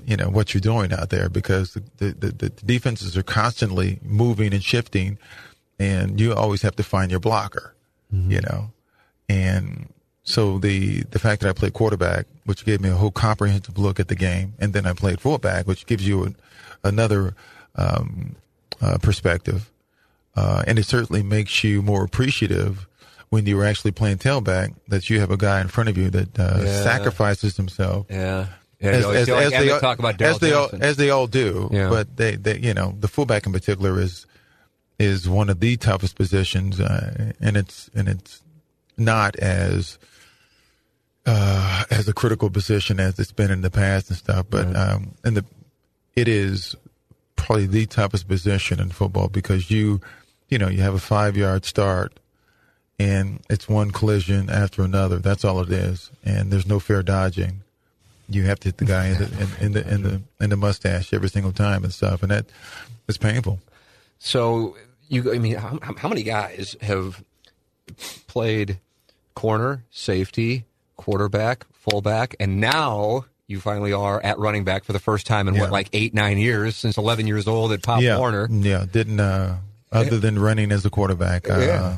Speaker 2: you know what you're doing out there because the, the, the, defenses are constantly moving and shifting, and you always have to find your blocker. You know, and so the the fact that I played quarterback, which gave me a whole comprehensive look at the game, and then I played fullback, which gives you an, another um, uh, perspective, uh, and it certainly makes you more appreciative when you're actually playing tailback that you have a guy in front of you that uh,
Speaker 1: Yeah.
Speaker 2: sacrifices himself
Speaker 1: Yeah. Yeah,
Speaker 2: as, as, as they all,
Speaker 1: talk about
Speaker 2: as they all as they all do.
Speaker 1: Yeah.
Speaker 2: But they, they, you know, the fullback in particular is is one of the toughest positions, uh, and it's and it's not as uh, as a critical position as it's been in the past and stuff. But um, and the it is probably the toughest position in football because you, you know, you have a five yard start. And it's one collision after another. That's all it is, and there's no fair dodging you have to hit the guy in the in, in the in the in the mustache every single time and stuff, and that it's painful.
Speaker 1: So you, I mean, how, how many guys have played corner, safety, quarterback, fullback, and now you finally are at running back for the first time in
Speaker 2: Yeah.
Speaker 1: what, like eight, nine years since 11 years old at Pop
Speaker 2: yeah,
Speaker 1: Warner,
Speaker 2: yeah. Didn't uh, other than running as a quarterback. Uh,
Speaker 1: Yeah.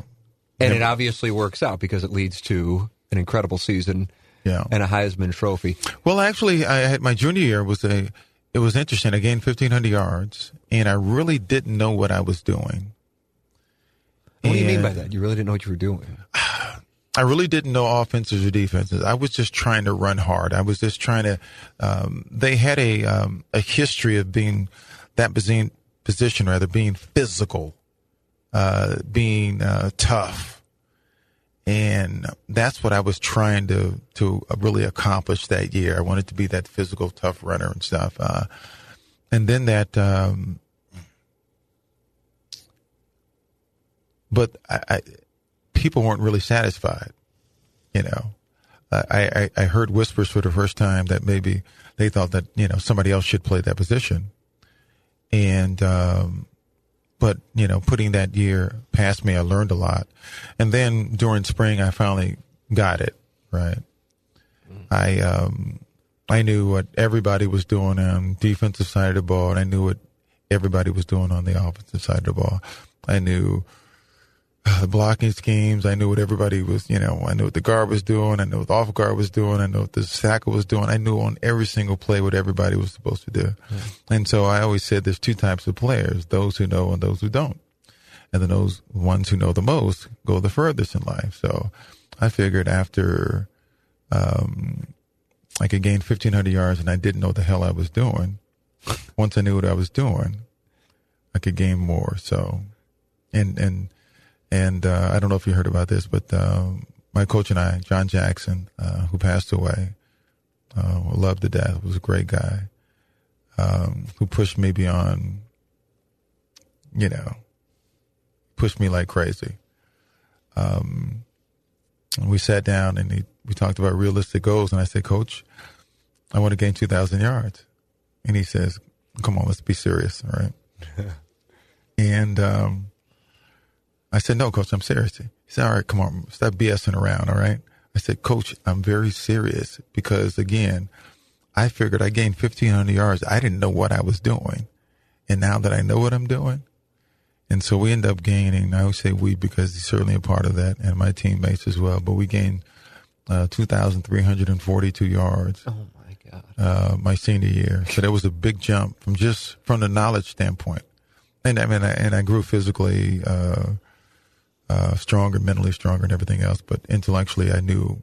Speaker 1: and it obviously works out because it leads to an incredible season
Speaker 2: Yeah.
Speaker 1: and a Heisman Trophy.
Speaker 2: Well, actually, I had my junior year was a. It was interesting. I gained fifteen hundred yards, and I really didn't know what I was doing.
Speaker 1: What do you mean by that? You really didn't know what you were doing.
Speaker 2: I really didn't know offenses or defenses. I was just trying to run hard. I was just trying to. Um, they had a um, a history of being that position, position rather being physical, uh, being uh, tough, and that's what I was trying to to really accomplish that year. I wanted to be that physical, tough runner and stuff. Uh, and then that um, but I, I, people weren't really satisfied. You know, I, I I heard whispers for the first time that maybe they thought that you know somebody else should play that position, and um, but you know, putting that year past me, I learned a lot, and then during spring, I finally got it right. Mm. I um, I knew what everybody was doing on defensive side of the ball, and I knew what everybody was doing on the offensive side of the ball. I knew the blocking schemes. I knew what everybody was, you know, I knew what the guard was doing. I knew what the off guard was doing. I knew what the sacker was doing. I knew on every single play what everybody was supposed to do. Mm-hmm. And so I always said there's two types of players, those who know and those who don't. And then those ones who know the most go the furthest in life. So I figured after, um, I could gain 1500 yards and I didn't know what the hell I was doing. Once I knew what I was doing, I could gain more. So, and, and, and uh, I don't know if you heard about this, but um, my coach and I, John Jackson, uh, who passed away, uh, loved to death, was a great guy, um, who pushed me beyond, you know, pushed me like crazy. Um, we sat down and he, we talked about realistic goals, and I said, Coach, I want to gain 2,000 yards. And he says, Come on, let's be serious, all right? and um, I said, no, coach, I'm serious. He said, all right, come on, stop BSing around. All right. I said, coach, I'm very serious because again, I figured I gained 1500 yards. I didn't know what I was doing. And now that I know what I'm doing, and so we end up gaining, I would say we because he's certainly a part of that and my teammates as well, but we gained uh, 2,342 yards.
Speaker 1: Oh my God.
Speaker 2: Uh, my senior year. So that was a big jump from just from the knowledge standpoint. And I mean, I, and I grew physically, uh, uh, stronger, mentally stronger, and everything else. But intellectually, I knew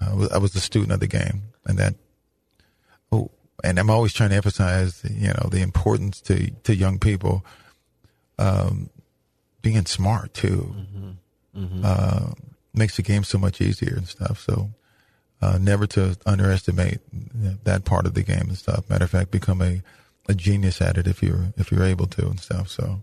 Speaker 2: uh, I was a student of the game, and that. Oh, and I'm always trying to emphasize, you know, the importance to to young people, um, being smart too, mm-hmm. Mm-hmm. Uh, makes the game so much easier and stuff. So. Uh, never to underestimate that part of the game and stuff. Matter of fact, become a, a genius at it if you're if you're able to and stuff. So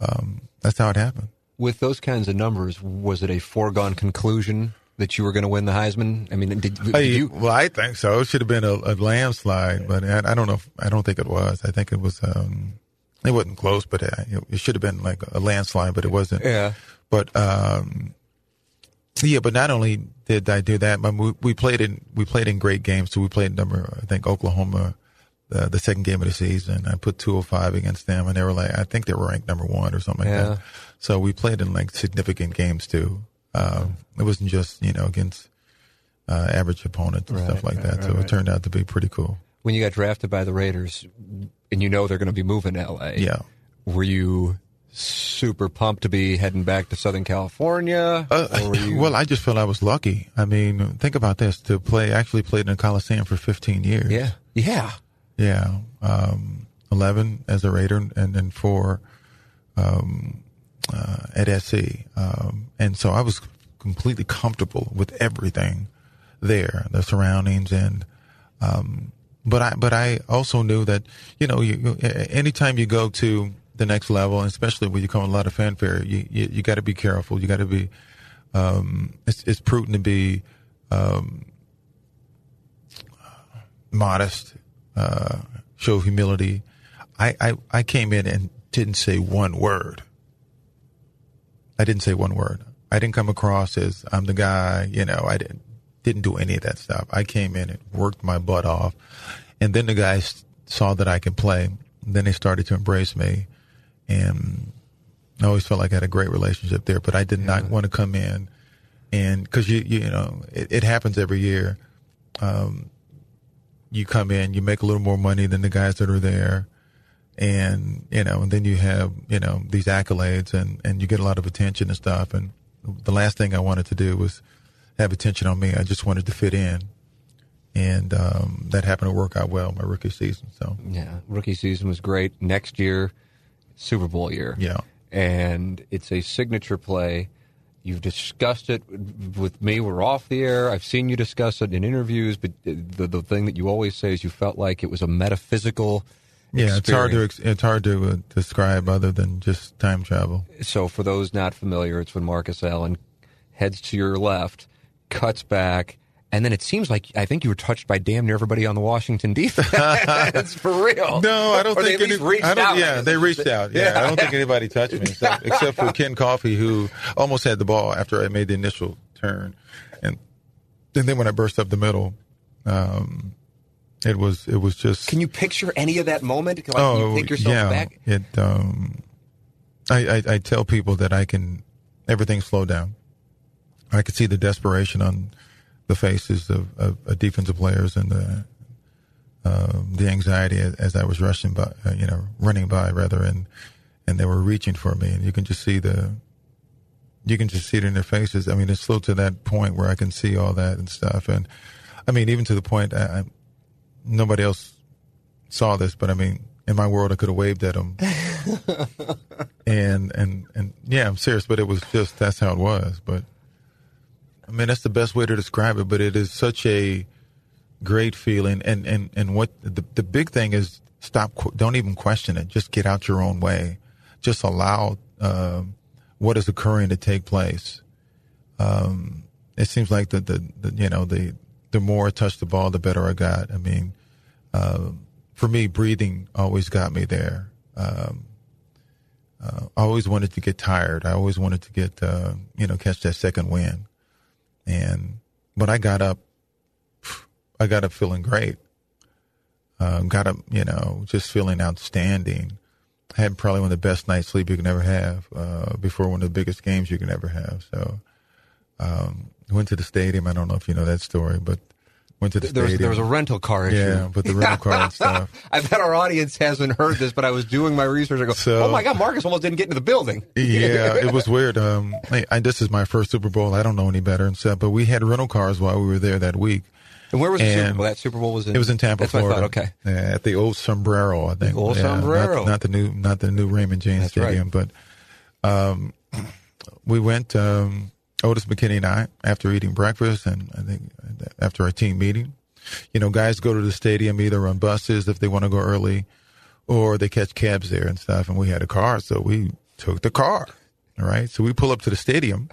Speaker 2: um, that's how it happened
Speaker 1: with those kinds of numbers, was it a foregone conclusion that you were going to win the Heisman? I mean, did, did you?
Speaker 2: Well, I think so. It should have been a, a landslide, but I, I, don't know. If, I don't think it was. I think it was. Um, it wasn't close, but it, it, should have been like a landslide, but it wasn't.
Speaker 1: Yeah.
Speaker 2: But um, yeah, but not only did I do that, but we, we played in we played in great games. So we played number I think Oklahoma the, the second game of the season. I put 205 against them, and they were like, I think they were ranked number one or something yeah. like that. So we played in like significant games too. Um, it wasn't just you know against uh, average opponents and right, stuff like right, that. Right, so it turned out to be pretty cool.
Speaker 1: When you got drafted by the Raiders, and you know they're going to be moving to L.A.
Speaker 2: Yeah,
Speaker 1: were you super pumped to be heading back to Southern California?
Speaker 2: Uh, you... Well, I just felt I was lucky. I mean, think about this: to play, actually played in the Coliseum for 15 years.
Speaker 1: Yeah, yeah.
Speaker 2: Yeah, um, eleven as a Raider, and then four um, uh, at SC, um, and so I was completely comfortable with everything there, the surroundings, and um, but I but I also knew that you know you, anytime you go to the next level, and especially when you come with a lot of fanfare, you you, you got to be careful. You got to be um, it's, it's prudent to be um, modest uh, show humility. I, I, I came in and didn't say one word. I didn't say one word. I didn't come across as I'm the guy, you know, I didn't, didn't do any of that stuff. I came in and worked my butt off. And then the guys saw that I could play. Then they started to embrace me. And I always felt like I had a great relationship there, but I did yeah. not want to come in and cause you, you, know, it, it happens every year. Um, you come in, you make a little more money than the guys that are there. And, you know, and then you have, you know, these accolades and, and you get a lot of attention and stuff. And the last thing I wanted to do was have attention on me. I just wanted to fit in. And um, that happened to work out well my rookie season. So
Speaker 1: yeah, rookie season was great. Next year, Super Bowl year.
Speaker 2: Yeah,
Speaker 1: and it's a signature play You've discussed it with me. We're off the air. I've seen you discuss it in interviews, but the, the thing that you always say is you felt like it was a metaphysical
Speaker 2: Yeah, it's hard to it's hard to uh, describe other than just time travel.
Speaker 1: So, for those not familiar, it's when Marcus Allen heads to your left, cuts back, and then it seems like I think you were touched by damn near everybody on the Washington defense. That's for real.
Speaker 2: No, I don't
Speaker 1: Or
Speaker 2: think
Speaker 1: at least
Speaker 2: any.
Speaker 1: reached
Speaker 2: I don't,
Speaker 1: out,
Speaker 2: yeah, they
Speaker 1: I
Speaker 2: reached out. Yeah, I don't think anybody touched me except, except for Ken Coffey, who almost had the ball after I made the initial turn, and, and then when I burst up the middle, um, it was it was just.
Speaker 1: Can you picture any of that moment? Like,
Speaker 2: oh
Speaker 1: you take yourself
Speaker 2: yeah,
Speaker 1: back.
Speaker 2: it. Um, I, I I tell people that I can everything slow down. I could see the desperation on the faces of, of, of defensive players and the um, the anxiety as, as I was rushing by, uh, you know, running by rather, and and they were reaching for me, and you can just see the, you can just see it in their faces. I mean, it's slow to that point where I can see all that and stuff, and I mean, even to the point, I, I, nobody else saw this, but I mean, in my world, I could have waved at them, and and and yeah, I'm serious, but it was just that's how it was, but. I mean, that's the best way to describe it, but it is such a great feeling. And, and, and what the, the big thing is stop, don't even question it. Just get out your own way. Just allow, um what is occurring to take place. Um, it seems like the, the, the, you know, the, the more I touched the ball, the better I got. I mean, uh, for me, breathing always got me there. Um, uh, I always wanted to get tired. I always wanted to get, uh, you know, catch that second wind. And when I got up, I got up feeling great. Um, got up, you know, just feeling outstanding. I had probably one of the best night's sleep you can ever have uh, before one of the biggest games you can ever have. So, um, went to the stadium. I don't know if you know that story, but went to the
Speaker 1: There was, there was a rental car issue.
Speaker 2: yeah, but the rental car and stuff.
Speaker 1: I bet our audience hasn't heard this, but I was doing my research. I go,
Speaker 2: So-
Speaker 1: oh my God, Marcus almost didn't get into the building.
Speaker 2: yeah, it was weird. Um, I, I, this is my first Super Bowl. I don't know any better and stuff, but we had rental cars while we were there that week.
Speaker 1: And where was the Super Bowl? That Super Bowl was in.
Speaker 2: It was in Tampa,
Speaker 1: That's what I
Speaker 2: Florida.
Speaker 1: thought. Okay.
Speaker 2: Yeah, at the old Sombrero, I think.
Speaker 1: old
Speaker 2: Yeah,
Speaker 1: Sombrero.
Speaker 2: Not, the new, not the new Raymond James
Speaker 1: That's right.
Speaker 2: Stadium, but um, we went. Um, Odis McKinney and I, after eating breakfast, and I think after our team meeting, you know, guys go to the stadium either on buses if they want to go early, or they catch cabs there and stuff. And we had a car, so we took the car. All right, so we pull up to the stadium,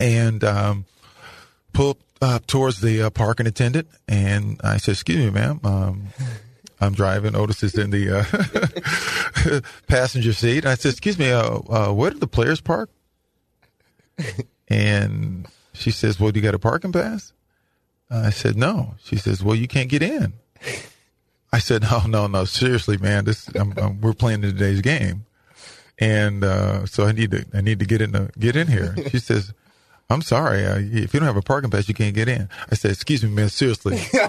Speaker 2: and um, pull up uh, towards the uh, parking attendant, and I said, "Excuse me, ma'am, um, I'm driving. Otis is in the uh, passenger seat." I said, "Excuse me, uh, uh, where do the players park?" And she says, "Well, do you got a parking pass?" I said, "No." She says, "Well, you can't get in." I said, "No, no, no. Seriously, man. This I'm, I'm, we're playing today's game, and uh, so I need to I need to get in the, get in here." She says. I'm sorry. Uh, if you don't have a parking pass, you can't get in. I said, "Excuse me, man. Seriously,
Speaker 1: Now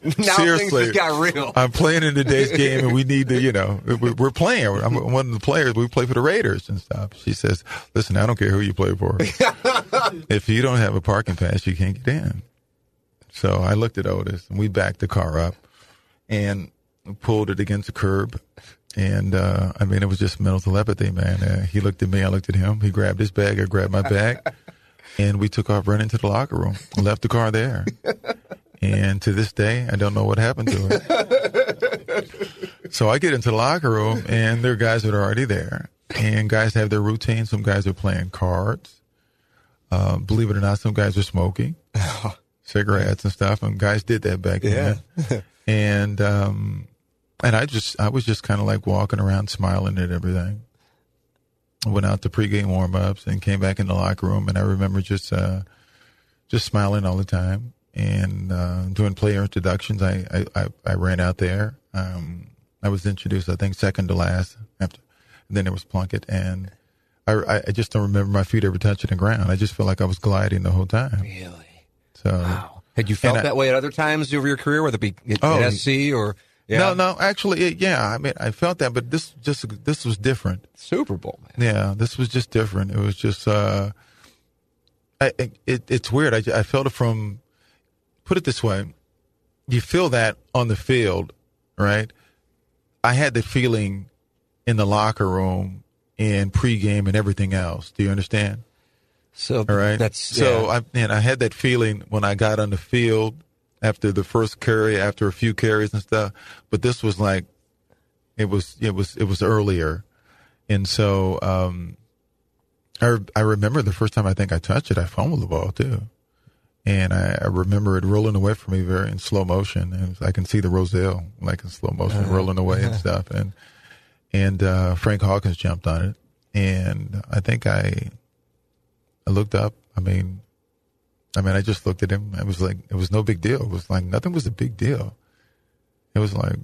Speaker 1: things
Speaker 2: seriously,
Speaker 1: just got real.
Speaker 2: I'm playing in today's game, and we need to, you know, we- we're playing. I'm one of the players. We play for the Raiders and stuff." She says, "Listen, I don't care who you play for. if you don't have a parking pass, you can't get in." So I looked at Odis, and we backed the car up and pulled it against the curb. And uh, I mean, it was just mental telepathy, man. Uh, he looked at me, I looked at him. He grabbed his bag, I grabbed my bag, and we took off running to the locker room. Left the car there. And to this day, I don't know what happened to it. so I get into the locker room, and there are guys that are already there. And guys have their routine. Some guys are playing cards. Uh, believe it or not, some guys are smoking cigarettes and stuff. And guys did that back then. and um, and I just I was just kind of like walking around, smiling at everything. I went out to pregame warm ups and came back in the locker room, and I remember just uh, just smiling all the time and uh, doing player introductions. I, I, I, I ran out there. Um, I was introduced, I think, second to last. After, and then there was Plunkett, and I, I- I just don't remember my feet ever touching the ground. I just felt like I was gliding the whole time.
Speaker 1: Really?
Speaker 2: So
Speaker 1: Wow. Had you felt
Speaker 2: And I-
Speaker 1: that way at other times over your career, whether it be at,
Speaker 2: Oh,
Speaker 1: at SC or yeah,
Speaker 2: no, no, actually, it, yeah. I mean, I felt that, but this just this was different.
Speaker 1: Super Bowl, man.
Speaker 2: Yeah, this was just different. It was just, uh, I, it, it's weird. I, I felt it from, put it this way, you feel that on the field, right? I had the feeling in the locker room and pregame and everything else. Do you understand?
Speaker 1: So
Speaker 2: All right.
Speaker 1: that's
Speaker 2: so.
Speaker 1: yeah.
Speaker 2: I and I had that feeling when I got on the field after the first carry, after a few carries and stuff. But this was like It was it was it was earlier, and so um, I I remember the first time I think I touched it, I fumbled the ball too, and I, I remember it rolling away from me very in slow motion, and I can see the Rozelle like in slow motion
Speaker 1: Uh-huh.
Speaker 2: rolling away and stuff, and and uh, Frank Hawkins jumped on it, and I think I I looked up. I mean, I mean, I just looked at him. It was like, it was no big deal. It was like nothing was a big deal. It was like,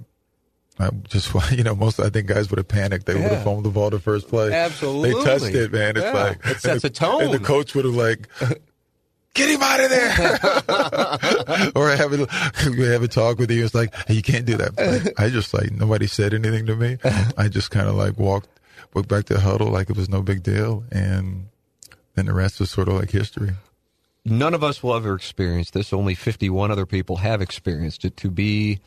Speaker 2: I just, you know, most I think guys would have panicked. They would have fumbled the ball the first play.
Speaker 1: Absolutely.
Speaker 2: they touched it, man. It's
Speaker 1: Yeah.
Speaker 2: like
Speaker 1: It sets a
Speaker 2: and the coach would have like. Get him out of there, or have it have a talk with you. It's like hey, you can't do that. Like, I just like nobody said anything to me. I just kind of like walked walked back to the huddle like it was no big deal, and then the rest was sort of like history.
Speaker 1: None of us will ever experience this. Only 51 other people have experienced it to be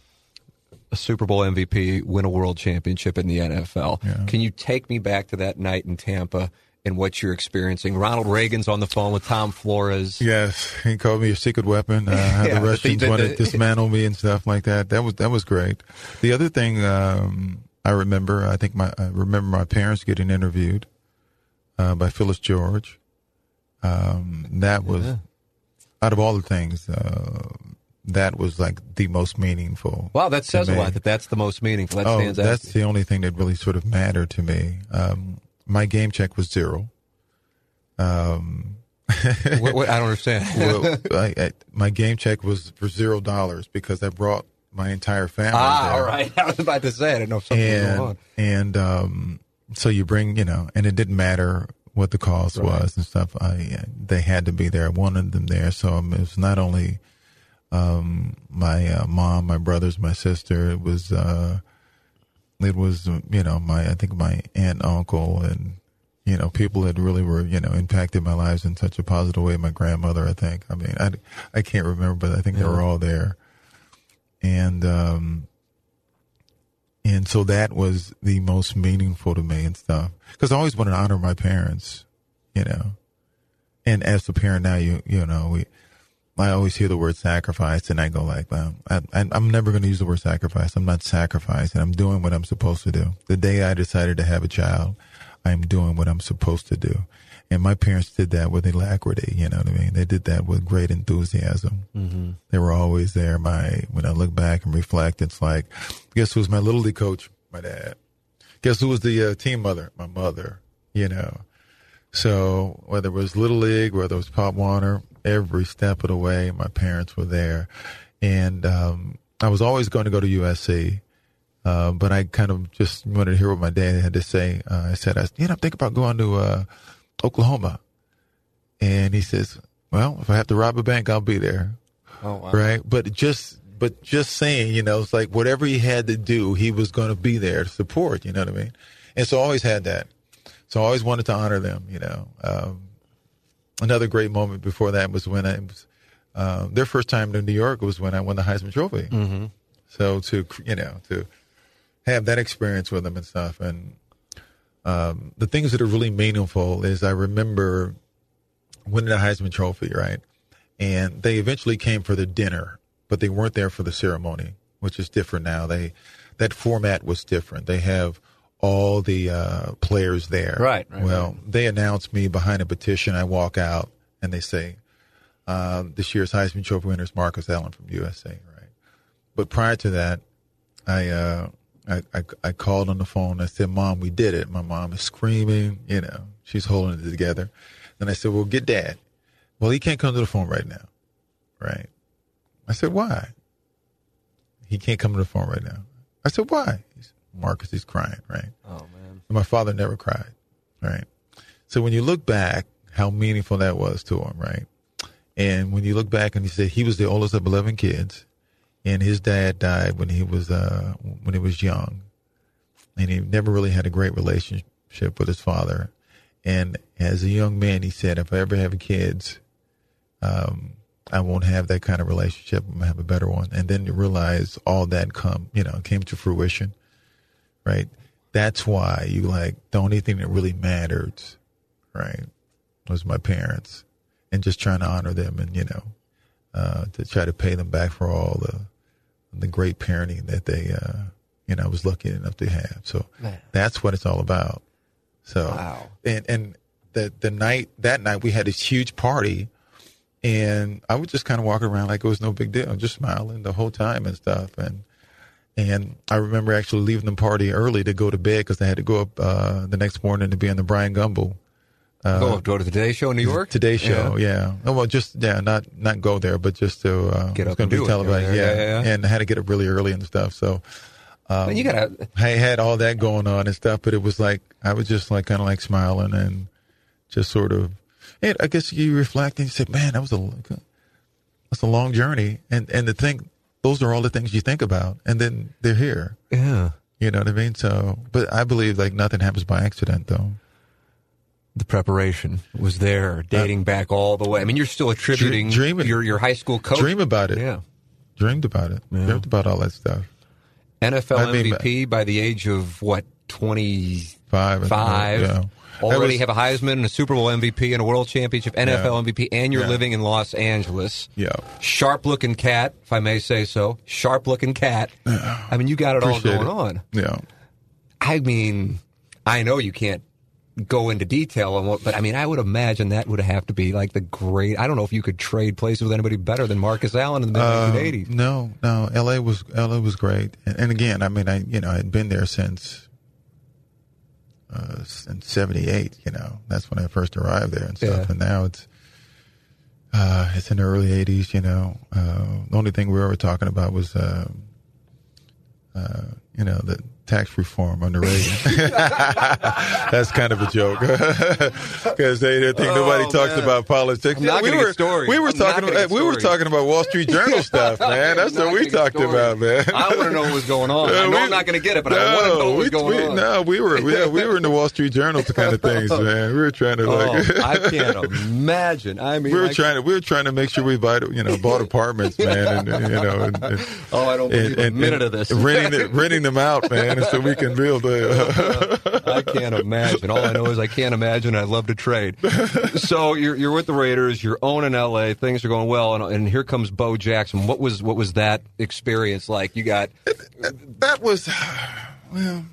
Speaker 1: a Super Bowl MVP, win a world championship in the NFL.
Speaker 2: Yeah.
Speaker 1: Can you take me back to that night in Tampa and what you're experiencing? Ronald Reagan's on the phone with Tom Flores.
Speaker 2: Yes, he called me a secret weapon. Uh, how
Speaker 1: Yeah,
Speaker 2: the Russians wanted to dismantle me and stuff like that. That was that was great. The other thing um, I remember, I think my I remember my parents getting interviewed uh, by Phyllis George. Um, that was out of all the things, uh, that was like the most meaningful.
Speaker 1: Wow, that says a lot that that's the most meaningful. That
Speaker 2: oh,
Speaker 1: stands out.
Speaker 2: that's the only thing that really sort of mattered to me. Um, my game check was zero. Um,
Speaker 1: Wait, wait, I don't understand.
Speaker 2: well, I, I, my game check was for zero dollars because I brought my entire family.
Speaker 1: ah,
Speaker 2: there.
Speaker 1: all right. I was about to say, I didn't know if something was going
Speaker 2: And
Speaker 1: on.
Speaker 2: and um, so you bring, you know, and it didn't matter what the cost was and stuff. I they had to be there. I wanted them there, so um, it was not only um, my uh, mom, my brothers, my sister. It was uh, it was you know my I think my aunt, uncle, and you know people that really were you know impacted my lives in such a positive way. My grandmother, I think. I mean, I I can't remember, but I think they were all there, and um, and so that was the most meaningful to me and stuff because I always wanted to honor my parents, you know, and as a parent now, you you know we. I always hear the word sacrifice, and I go like, "Well, I, I'm never going to use the word sacrifice. I'm not sacrificing. I'm doing what I'm supposed to do. The day I decided to have a child, I'm doing what I'm supposed to do." And my parents did that with alacrity. You know what I mean? They did that with great enthusiasm. Mm-hmm. They were always there. My when I look back and reflect, it's like, guess who's my little league coach? My dad. Guess who was the uh, team mother? My mother. You know. So whether it was Little League, whether it was Pop Warner, every step of the way, my parents were there, and um, I was always going to go to USC, uh, but I kind of just wanted to hear what my dad had to say. Uh, I said, I, you know, think about going to uh, Oklahoma, and he says, "Well, if I have to rob a bank, I'll be there."
Speaker 1: Oh, wow.
Speaker 2: right? But just but just saying, you know, it's like whatever he had to do, he was going to be there to support. You know what I mean? And so I always had that. So I always wanted to honor them. You know, um, another great moment before that was when I was um, their first time to New York was when I won the Heisman Trophy. Mm-hmm. So to you know to have that experience with them and stuff, and um, the things that are really meaningful is I remember winning the Heisman Trophy, right? And they eventually came for the dinner, but they weren't there for the ceremony, which is different now. They that format was different. They have all the uh, players there.
Speaker 1: Right, right,
Speaker 2: well, they announce me behind a petition. I walk out and they say, um, "This year's Heisman Trophy winner is Marcus Allen from USA." Right. But prior to that, I, uh, I, I I called on the phone. I said, "Mom, we did it." My mom is screaming. You know, she's holding it together. Then I said, "Well, get Dad." Well, he can't come to the phone right now. Right. I said, "Why?" He can't come to the phone right now. I said, "Why?" He said, Marcus is crying. Right.
Speaker 1: Oh, man.
Speaker 2: And my father never cried. Right. So when you look back, how meaningful that was to him. Right. And when you look back and he said he was the oldest of 11 kids and his dad died when he was, uh, when he was young and he never really had a great relationship with his father. And as a young man, he said, if I ever have kids, um, I won't have that kind of relationship. I'm gonna have a better one. And then you realize all that come, you know, came to fruition, right? That's why you like the only thing that really mattered, right, was my parents, and just trying to honor them and you know, uh, to try to pay them back for all the the great parenting that they, uh, you know I was lucky enough to have. So
Speaker 1: Man.
Speaker 2: that's what it's all about. So
Speaker 1: Wow.
Speaker 2: and and the the night that night we had this huge party, and I would just kind of walk around like it was no big deal, just smiling the whole time and stuff. And and I remember actually leaving the party early to go to bed because I had to go up uh, the next morning to be on the Bryant Gumbel
Speaker 1: go, go to the Today Show in New York?
Speaker 2: Today Show. Yeah. Oh, well, just yeah, not not go there, but just to uh,
Speaker 1: Get up and do it.
Speaker 2: televised.
Speaker 1: Yeah,
Speaker 2: Yeah,
Speaker 1: yeah, yeah.
Speaker 2: and I had to get up really early and stuff. So
Speaker 1: Man, you gotta.
Speaker 2: I had all that going on and stuff, but it was like I was just like kind of like smiling and just sort of. And I guess you reflect and you say, "Man, that was a that's a long journey," and and the thing, those are all the things you think about, and then they're here.
Speaker 1: Yeah.
Speaker 2: You know what I mean? So, but I believe like nothing happens by accident, though.
Speaker 1: The preparation was there, dating back all the way. I mean, you're still attributing
Speaker 2: Uh, dreaming.
Speaker 1: your your high school coach.
Speaker 2: Dream about it.
Speaker 1: Yeah.
Speaker 2: Dreamed about it.
Speaker 1: Yeah.
Speaker 2: Dreamed about all that stuff.
Speaker 1: NFL
Speaker 2: I mean,
Speaker 1: MVP by the age of what twenty
Speaker 2: Five.
Speaker 1: Five.
Speaker 2: Yeah.
Speaker 1: Already
Speaker 2: was-
Speaker 1: have a Heisman and a Super Bowl MVP and a World Championship, NFL MVP, and you're
Speaker 2: Yeah.
Speaker 1: living in Los Angeles.
Speaker 2: Yeah.
Speaker 1: Sharp looking cat, if I may say so. Sharp looking cat. I mean, you got it all going
Speaker 2: it.
Speaker 1: on.
Speaker 2: Yeah.
Speaker 1: I mean, I know you can't go into detail on what, but I mean, I would imagine that would have to be like the great. I don't know if you could trade places with anybody better than Marcus Allen in the mid
Speaker 2: Uh,
Speaker 1: 1980s.
Speaker 2: no, no. LA was LA was great, and, and again, I mean, I you know I had been there since uh, since '78. You know, that's when I first arrived there and stuff.
Speaker 1: Yeah.
Speaker 2: And now it's uh, it's in the early '80s. You know, uh, the only thing we were ever talking about was um uh, you know the tax reform under Reagan. that's kind of a joke because they didn't think nobody
Speaker 1: Oh,
Speaker 2: talks
Speaker 1: man.
Speaker 2: about politics.
Speaker 1: Not
Speaker 2: we were we were
Speaker 1: I'm
Speaker 2: talking
Speaker 1: gonna
Speaker 2: we were talking about Wall Street Journal stuff, man. That's what we talked
Speaker 1: stories.
Speaker 2: about, man.
Speaker 1: I want to know what was going on. I know
Speaker 2: we,
Speaker 1: I'm not going to get it, but I want to know what was going
Speaker 2: we,
Speaker 1: on.
Speaker 2: No, we were yeah, we were in the Wall Street Journal kind of things, man. We were trying to
Speaker 1: Oh,
Speaker 2: like
Speaker 1: I can't imagine. I mean,
Speaker 2: we were
Speaker 1: I-
Speaker 2: trying to we were trying to make sure we bought you know bought apartments, man, and, and, you know, and, and,
Speaker 1: Oh, I don't believe
Speaker 2: and,
Speaker 1: a minute of this.
Speaker 2: renting renting them out, man, so we can build a.
Speaker 1: Uh, I can't imagine. All I know is I can't imagine. I'd love to trade. So you're you're with the Raiders. You're own in LA. Things are going well, and, and here comes Bo Jackson. What was what was that experience like? You got
Speaker 2: that was well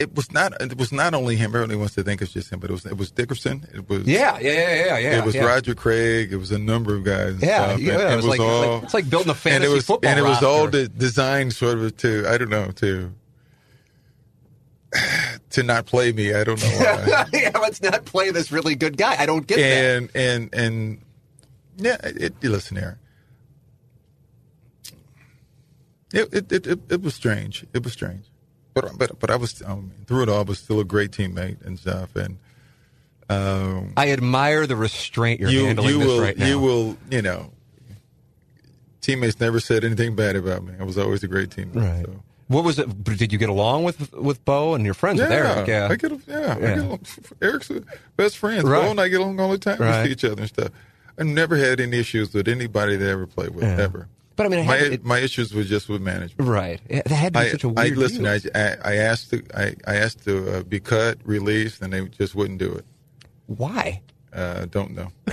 Speaker 2: it was not it was not only him everybody wants to think it's just him but it was it was dickerson it was
Speaker 1: yeah, yeah, yeah, yeah, yeah.
Speaker 2: it was
Speaker 1: yeah.
Speaker 2: Roger Craig. It was a number of guys. And
Speaker 1: Yeah, yeah,
Speaker 2: and
Speaker 1: it was like-
Speaker 2: all,
Speaker 1: like- it's like building a
Speaker 2: and
Speaker 1: fantasy
Speaker 2: it was,
Speaker 1: football
Speaker 2: And it was all
Speaker 1: roster.
Speaker 2: de- designed sort of to I don't know to to not play me. I don't know why.
Speaker 1: yeah, let's not play this really good guy. I don't get that.
Speaker 2: and and and yeah, it, it, listen here. It, it it it was strange. It was strange, but but but I was um, through it all. I was still a great teammate and stuff. And um,
Speaker 1: I admire the restraint you're
Speaker 2: you
Speaker 1: handling
Speaker 2: you
Speaker 1: this
Speaker 2: will
Speaker 1: right now.
Speaker 2: you will you know. Teammates never said anything bad about me. I was always a great teammate.
Speaker 1: Right.
Speaker 2: So.
Speaker 1: What was it? Did you get along with with Bo and your friends with Eric? Yeah,
Speaker 2: I get, yeah, I
Speaker 1: Yeah.
Speaker 2: get along. Eric's best friends.
Speaker 1: Right.
Speaker 2: Bo and I get along all the time.
Speaker 1: Right.
Speaker 2: We see each other and stuff. I never had any issues with anybody that I ever played with,
Speaker 1: Yeah.
Speaker 2: ever.
Speaker 1: But I mean, it
Speaker 2: my
Speaker 1: had- it-
Speaker 2: my issues were just with management.
Speaker 1: right. It had to be
Speaker 2: I,
Speaker 1: such a
Speaker 2: I
Speaker 1: weird.
Speaker 2: listen.
Speaker 1: deal.
Speaker 2: I, I I asked to I, I asked to uh, be cut, released, and they just wouldn't do it.
Speaker 1: Why?
Speaker 2: Uh, don't know.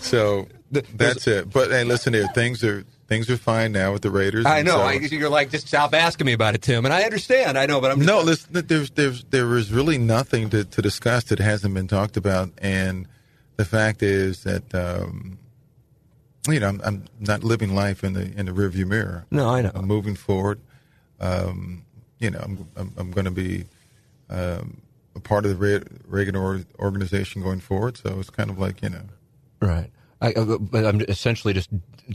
Speaker 2: so
Speaker 1: The-
Speaker 2: that's it. But hey, listen here. Things are things are fine now with the Raiders.
Speaker 1: I know.
Speaker 2: so-
Speaker 1: I, you're like, just stop asking me about it, Tim. And I understand. I know, but I'm just,
Speaker 2: No, listen, there's there's there is really nothing to, to discuss that hasn't been talked about, and the fact is that um, you know I'm, I'm not living life in the in the rearview mirror.
Speaker 1: No, I know.
Speaker 2: I'm moving forward. Um, you know, I'm I'm, I'm going to be um, a part of the Raider organization going forward. So it's kind of like you know.
Speaker 1: right. I, I'm essentially just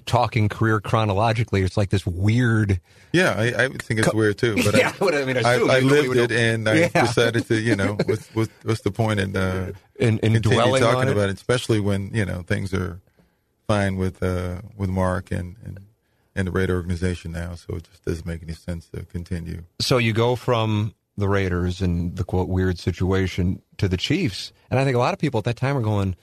Speaker 1: talking career chronologically. It's like this weird.
Speaker 2: Yeah, I, I think it's weird too, but
Speaker 1: Yeah,
Speaker 2: I,
Speaker 1: what I mean, I
Speaker 2: I, I lived it, and I
Speaker 1: Yeah.
Speaker 2: decided to, you know, what's, what's, what's the point in uh,
Speaker 1: In- in dwelling
Speaker 2: talking
Speaker 1: it?
Speaker 2: about it, especially when you know things are fine with uh, with Mark and, and and the Raider organization now, so it just doesn't make any sense to continue.
Speaker 1: So you go from the Raiders and the quote weird situation to the Chiefs, and I think a lot of people at that time are going,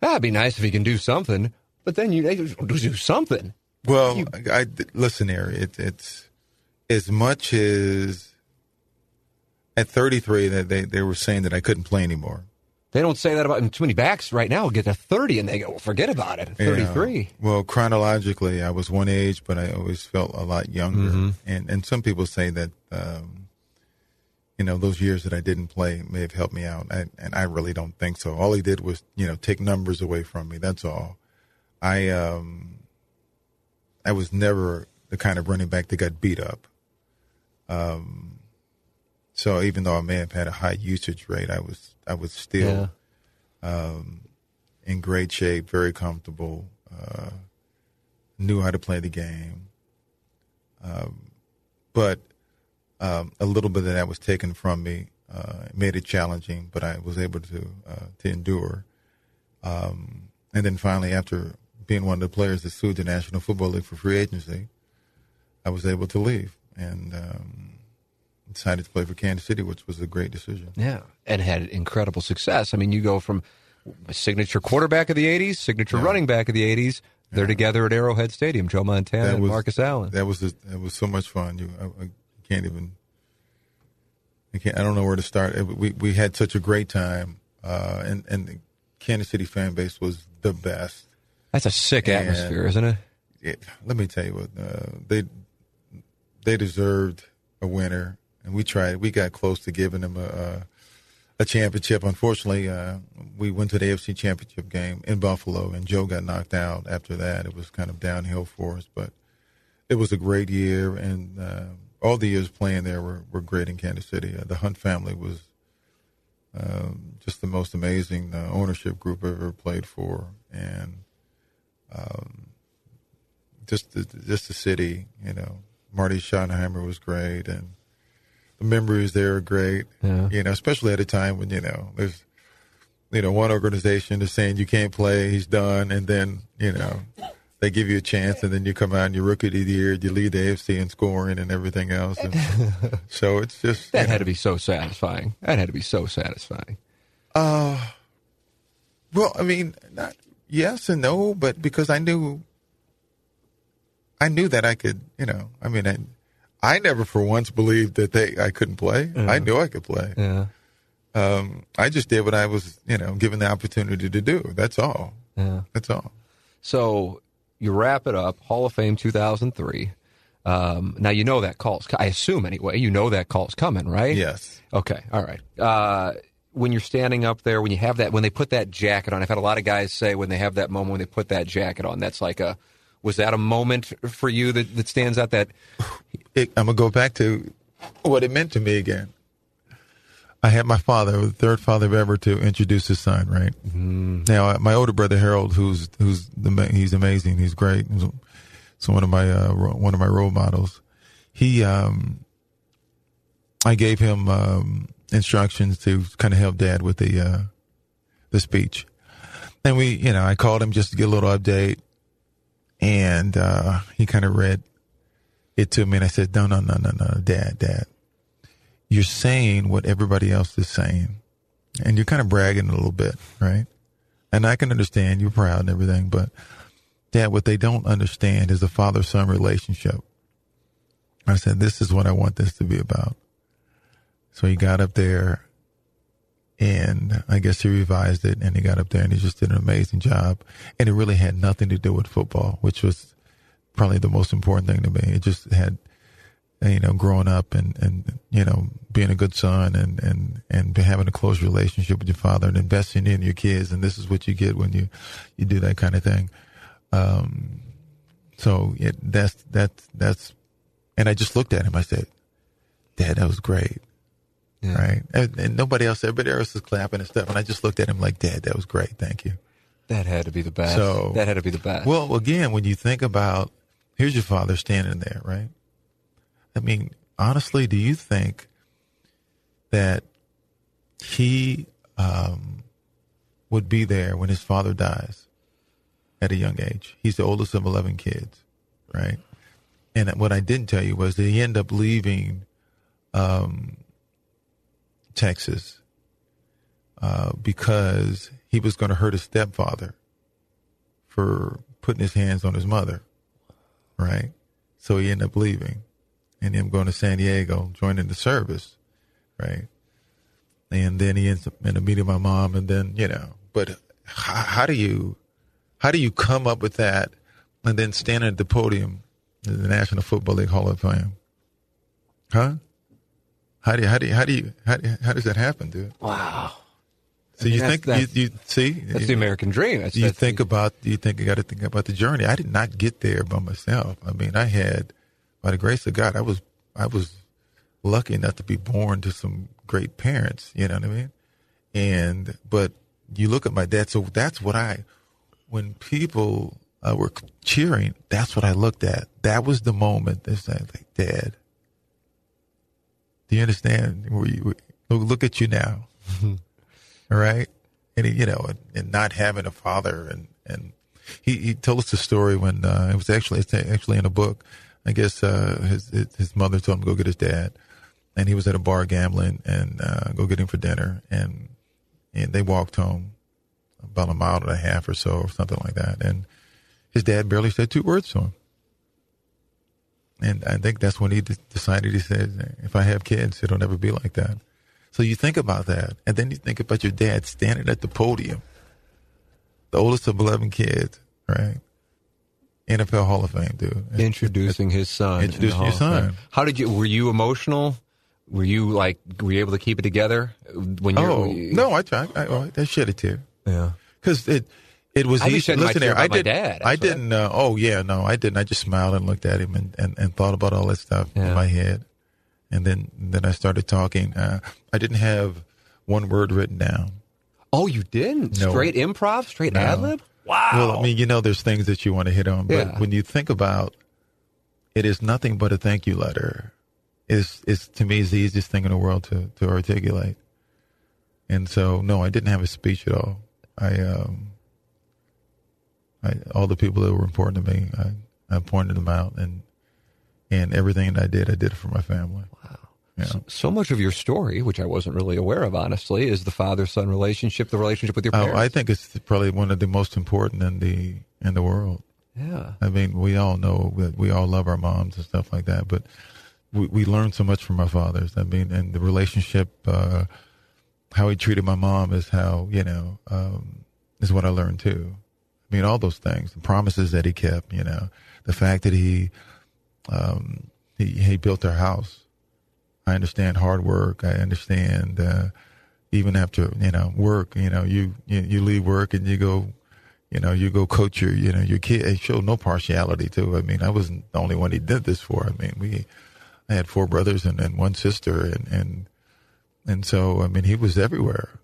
Speaker 1: "That'd be nice if he can do something." But then you they do something.
Speaker 2: Well, I, I- listen here. It, it's as much as at 33 that they, they were saying that I couldn't play anymore.
Speaker 1: They don't say that about too many backs right now. Get to 30 and they go, well, forget about it. 33.
Speaker 2: Yeah. Well, chronologically, I was one age, but I always felt a lot younger.
Speaker 1: Mm-hmm.
Speaker 2: And and some people say that, um, you know, those years that I didn't play may have helped me out. I, and I really don't think so. All he did was, you know, take numbers away from me. That's all. I um, I was never the kind of running back that got beat up. Um, so even though I may have had a high usage rate, I was I was still um, in great shape, very comfortable, uh, knew how to play the game. Um, but um, a little bit of that was taken from me, uh, made it challenging, but I was able to uh, to endure. Um, and then finally, after being one of the players that sued the National Football League for free agency, I was able to leave and um, decided to play for Kansas City, which was a great decision.
Speaker 1: Yeah, and had incredible success. I mean, you go from signature quarterback of the '80s, signature yeah. running back of the '80s. They're yeah. together at Arrowhead Stadium. Joe Montana was, and Marcus Allen.
Speaker 2: That was a, that was so much fun. You, I, I can't even. I can't. I don't know where to start. We we had such a great time, uh, and and the Kansas City fan base was the best.
Speaker 1: That's a sick and atmosphere, isn't it?
Speaker 2: it? Let me tell you what uh, they they deserved a winner, and we tried. We got close to giving them a a, championship. Unfortunately, uh, we went to the AFC Championship game in Buffalo, and Joe got knocked out. After that, it was kind of downhill for us, but it was a great year, and uh, all the years playing there were, were great in Kansas City. Uh, the Hunt family was um, just the most amazing uh, ownership group I've ever played for, and um, just the, just the city, you know, Marty Schottenheimer was great, and the memories there are great. Yeah. You know, especially at a time when you know there's, you know, one organization is saying you can't play, he's done, and then you know they give you a chance, and then you come out and you're rookie of the year, you lead the AFC in scoring and everything else. And so it's just
Speaker 1: that had know. to be so satisfying. That had to be so satisfying.
Speaker 2: Uh, well, I mean, not yes and no, but because I knew I knew that I could, you know, I mean, I, I never for once believed that they I couldn't play. Yeah. I knew I could play.
Speaker 1: Yeah.
Speaker 2: Um, I just did what I was, you know, given the opportunity to do. That's all.
Speaker 1: Yeah.
Speaker 2: That's all.
Speaker 1: So you wrap it up, Hall of Fame 2003. Um, now you know that call's. I assume anyway. You know that call's coming, right?
Speaker 2: Yes.
Speaker 1: Okay. All right. Uh, when you're standing up there, when you have that, when they put that jacket on, I've had a lot of guys say when they have that moment when they put that jacket on, that's like a was that a moment for you that, that stands out? That
Speaker 2: it, I'm gonna go back to what it meant to me again. I had my father, the third father ever to introduce his son. Right mm. now, my older brother Harold, who's who's the he's amazing, he's great. He's, he's one of my uh, one of my role models. He, um, I gave him um, instructions to kind of help Dad with the uh, the speech, and we, you know, I called him just to get a little update and uh, he kind of read it to me, and I said, "No, no, no, no, no, Dad, Dad, you're saying what everybody else is saying, and you're kind of bragging a little bit, right? And I can understand you're proud and everything, but Dad, what they don't understand is the father-son relationship." I said, "This is what I want this to be about." So he got up there and I guess he revised it and he got up there and he just did an amazing job. And it really had nothing to do with football, which was probably the most important thing to me. It just had, you know, growing up and, and, you know, being a good son and, and, and having a close relationship with your father and investing in your kids. And this is what you get when you, you do that kind of thing. Um, so it, that's, that's, that's, and I just looked at him. I said, Dad, that was great. Yeah. Right. And, and, nobody else, everybody else was clapping and stuff. And I just looked at him like, Dad, that was great. Thank you.
Speaker 1: That had to be the best. So, that had to be the best.
Speaker 2: Well, again, when you think about, here's your father standing there, right? I mean, honestly, do you think that he um, would be there when his father dies at a young age? He's the oldest of 11 kids, right? And what I didn't tell you was that he ended up leaving um, Texas uh, because he was going to hurt his stepfather for putting his hands on his mother, right? So he ended up leaving and him going to San Diego, joining the service, right? and then he ends up in a meeting my mom, and then you know. But how, how do you how do you come up with that, and then stand at the podium, in the National Football League Hall of Fame? Huh? How do you how do you how do you how, do you, how does that happen, dude?
Speaker 1: Wow.
Speaker 2: So
Speaker 1: I mean,
Speaker 2: you
Speaker 1: that's-
Speaker 2: think you,
Speaker 1: that's-
Speaker 2: you see
Speaker 1: That's
Speaker 2: you,
Speaker 1: the American dream. That's,
Speaker 2: you think
Speaker 1: the-
Speaker 2: about you think you got to think about the journey. I did not get there by myself. I mean, I had by the grace of God, I was I was lucky enough to be born to some great parents. You know what I mean? And but you look at my dad. So that's what I when people uh, were cheering. That's what I looked at. That was the moment. They said, like, Dad, do you understand? Where you, look, at you now. All right. And he, you know, and, and not having a father and, and he, he told us the story when, uh, it was actually, it's actually in a book. I guess, uh, his, his, his mother told him to go get his dad and he was at a bar gambling and, uh, go get him for dinner. And, and they walked home about a mile and a half or so or something like that. And his dad barely said two words to him. And I think that's when he decided, he said, if I have kids, it'll never be like that. So you think about that. And then you think about your dad standing at the podium, the oldest of 11 kids, right? NFL Hall of Fame, dude.
Speaker 1: introducing his son.
Speaker 2: Introducing your son.
Speaker 1: How did you? Were you emotional? Were you like? Were you able to keep it together when you?
Speaker 2: Oh, no, I tried. I, I, I shed a tear.
Speaker 1: Yeah.
Speaker 2: Because it, it was easy.
Speaker 1: my
Speaker 2: Listen there, I
Speaker 1: my
Speaker 2: did.
Speaker 1: dad,
Speaker 2: I
Speaker 1: I-
Speaker 2: didn't. Uh, oh yeah, no, I didn't. I just smiled and looked at him and, and, and thought about all that stuff
Speaker 1: Yeah.
Speaker 2: in my head, and then then I started talking. Uh, I didn't have one word written down.
Speaker 1: Oh, you didn't?
Speaker 2: No.
Speaker 1: Straight improv? Straight
Speaker 2: No.
Speaker 1: ad lib? Wow.
Speaker 2: Well, I mean, you know, there's things that you want to hit on, but
Speaker 1: Yeah.
Speaker 2: when you think about, it is nothing but a thank you letter. Is is to me is the easiest thing in the world to to articulate. And so, no, I didn't have a speech at all. I, um, I all the people that were important to me, I, I pointed them out, and and everything that I did, I did it for my family. Wow. Yeah.
Speaker 1: so much of your story, which I wasn't really aware of, honestly, is the father-son relationship, the relationship with your
Speaker 2: Oh,
Speaker 1: parents.
Speaker 2: I think it's probably one of the most important in the in the world.
Speaker 1: yeah.
Speaker 2: I mean, we all know that we all love our moms and stuff like that, but we, we learn so much from our fathers. I mean, and the relationship, uh, how he treated my mom is how, you know, um, is what I learned too. Mean, all those things, the promises that he kept, you know, the fact that he, um, he, he built our house. I understand hard work. I understand, uh, even after, you know, work, you know, you, you, you leave work and you go, you know, you go coach your, you know, your kid. It showed no partiality too. I mean, I wasn't the only one he did this for. I mean, we, I had four brothers and, and one sister, and and and so I mean, he was everywhere.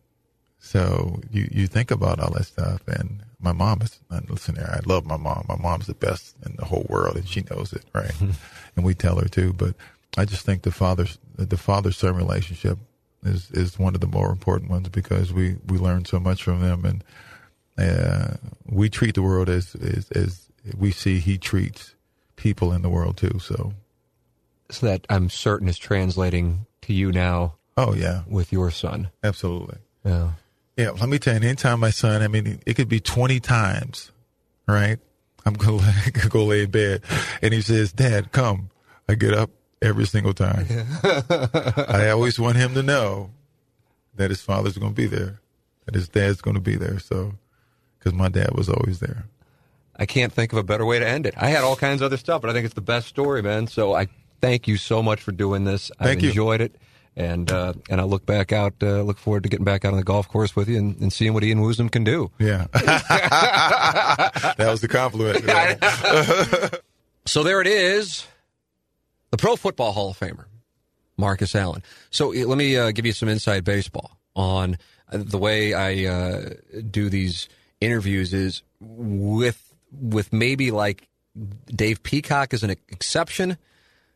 Speaker 2: So you you think about all that stuff, and my mom is. Listen, there, I love my mom. My mom's the best in the whole world, and she knows it, right? and we tell her too. But I just think the father the father son relationship is is one of the more important ones because we we learn so much from them and uh, we treat the world as, as as we see he treats people in the world too. So,
Speaker 1: So that I'm certain is translating to you now
Speaker 2: oh yeah,
Speaker 1: with your son.
Speaker 2: absolutely.
Speaker 1: Yeah.
Speaker 2: Yeah, let me tell you, anytime my son, I mean, it could be 20 times, right? I'm going to go lay in bed. And he says, Dad, come. I get up every single time. I always want him to know that his father's going to be there, that his dad's going to be there. So, because my dad was always there.
Speaker 1: I can't think of a better way to end it. I had all kinds of other stuff, but I think it's the best story, man. So I thank you so much for doing this.
Speaker 2: Thank
Speaker 1: I've
Speaker 2: you.
Speaker 1: enjoyed it. And uh, and I look back out, uh, look forward to getting back out on the golf course with you and, and seeing what Ian Woosnam can do.
Speaker 2: Yeah. that was the compliment.
Speaker 1: So there it is, the Pro Football Hall of Famer, Marcus Allen. So eh, let me uh, give you some inside baseball on uh, the way I uh, do these interviews is with with maybe like Dave Peacock is an exception,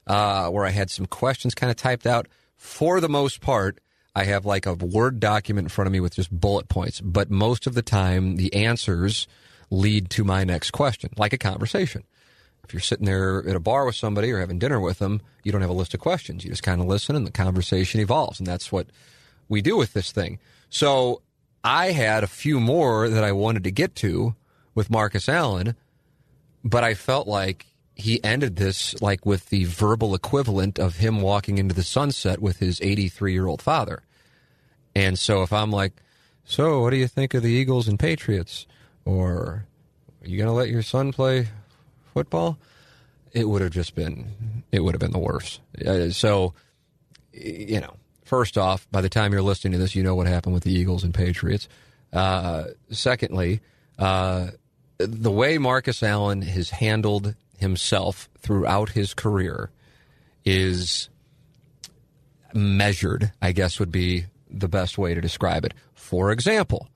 Speaker 1: uh, where I had some questions kind of typed out. For the most part, I have like a Word document in front of me with just bullet points, but most of the time the answers lead to my next question, like a conversation. If you're sitting there at a bar with somebody or having dinner with them, you don't have a list of questions. You just kind of listen and the conversation evolves. And that's what we do with this thing. So I had a few more that I wanted to get to with Marcus Allen, but I felt like he ended this like with the verbal equivalent of him walking into the sunset with his 83 year old father. And so if I'm like, so what do you think of the Eagles and Patriots? Or are you going to let your son play football? It would have just been, it would have been the worst. Uh, so, you know, first off, by the time you're listening to this, you know what happened with the Eagles and Patriots. Uh, secondly, uh, the way Marcus Allen has handled himself throughout his career is measured, I guess would be the best way to describe it. For example,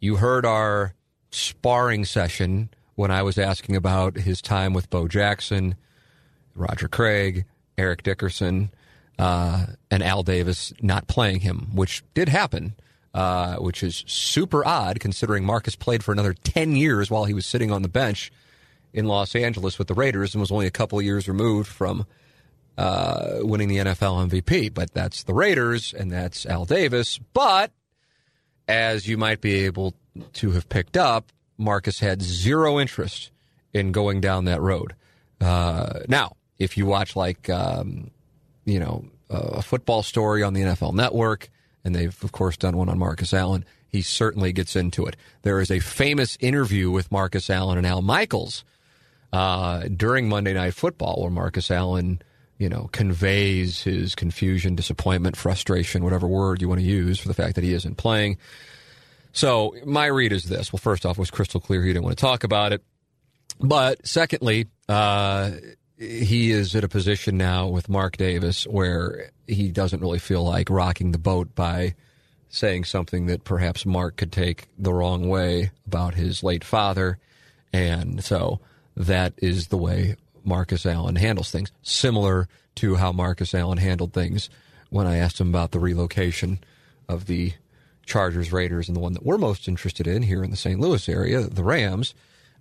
Speaker 1: you heard our sparring session when I was asking about his time with Bo Jackson, Roger Craig, Eric Dickerson, uh, and Al Davis not playing him, which did happen, uh, which is super odd considering Marcus played for another 10 years while he was sitting on the bench in Los Angeles with the Raiders and was only a couple years removed from uh, winning the NFL MVP. But that's the Raiders and that's Al Davis. But as you might be able to have picked up, Marcus had zero interest in going down that road. Uh, now, if you watch like, um, you know, a football story on the NFL network, and they've, of course, done one on Marcus Allen, he certainly gets into it. There is a famous interview with Marcus Allen and Al Michaels uh, during Monday Night Football where Marcus Allen you know, conveys his confusion, disappointment, frustration, whatever word you want to use for the fact that he isn't playing. So my read is this. Well, first off, it was crystal clear he didn't want to talk about it. But secondly, uh, he is at a position now with Mark Davis where he doesn't really feel like rocking the boat by saying something that perhaps Mark could take the wrong way about his late father. And so that is the way Marcus Allen handles things, similar to how Marcus Allen handled things when I asked him about the relocation of the Chargers, Raiders, and the one that we're most interested in here in the St. Louis area, the Rams.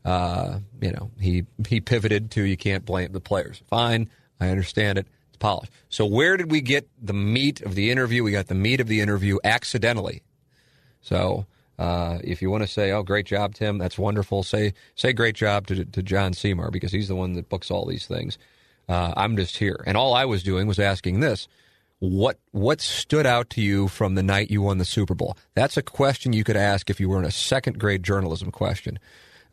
Speaker 1: Uh, you know, he he pivoted to you can't blame the players. Fine, I understand it. It's polished. So where did we get the meat of the interview? We got the meat of the interview accidentally. So uh, if you want to say, "Oh, great job, Tim," that's wonderful. Say say great job to to John Seymour because he's the one that books all these things. Uh, I'm just here, and all I was doing was asking this: what what stood out to you from the night you won the Super Bowl? That's a question you could ask if you were in a second grade journalism question.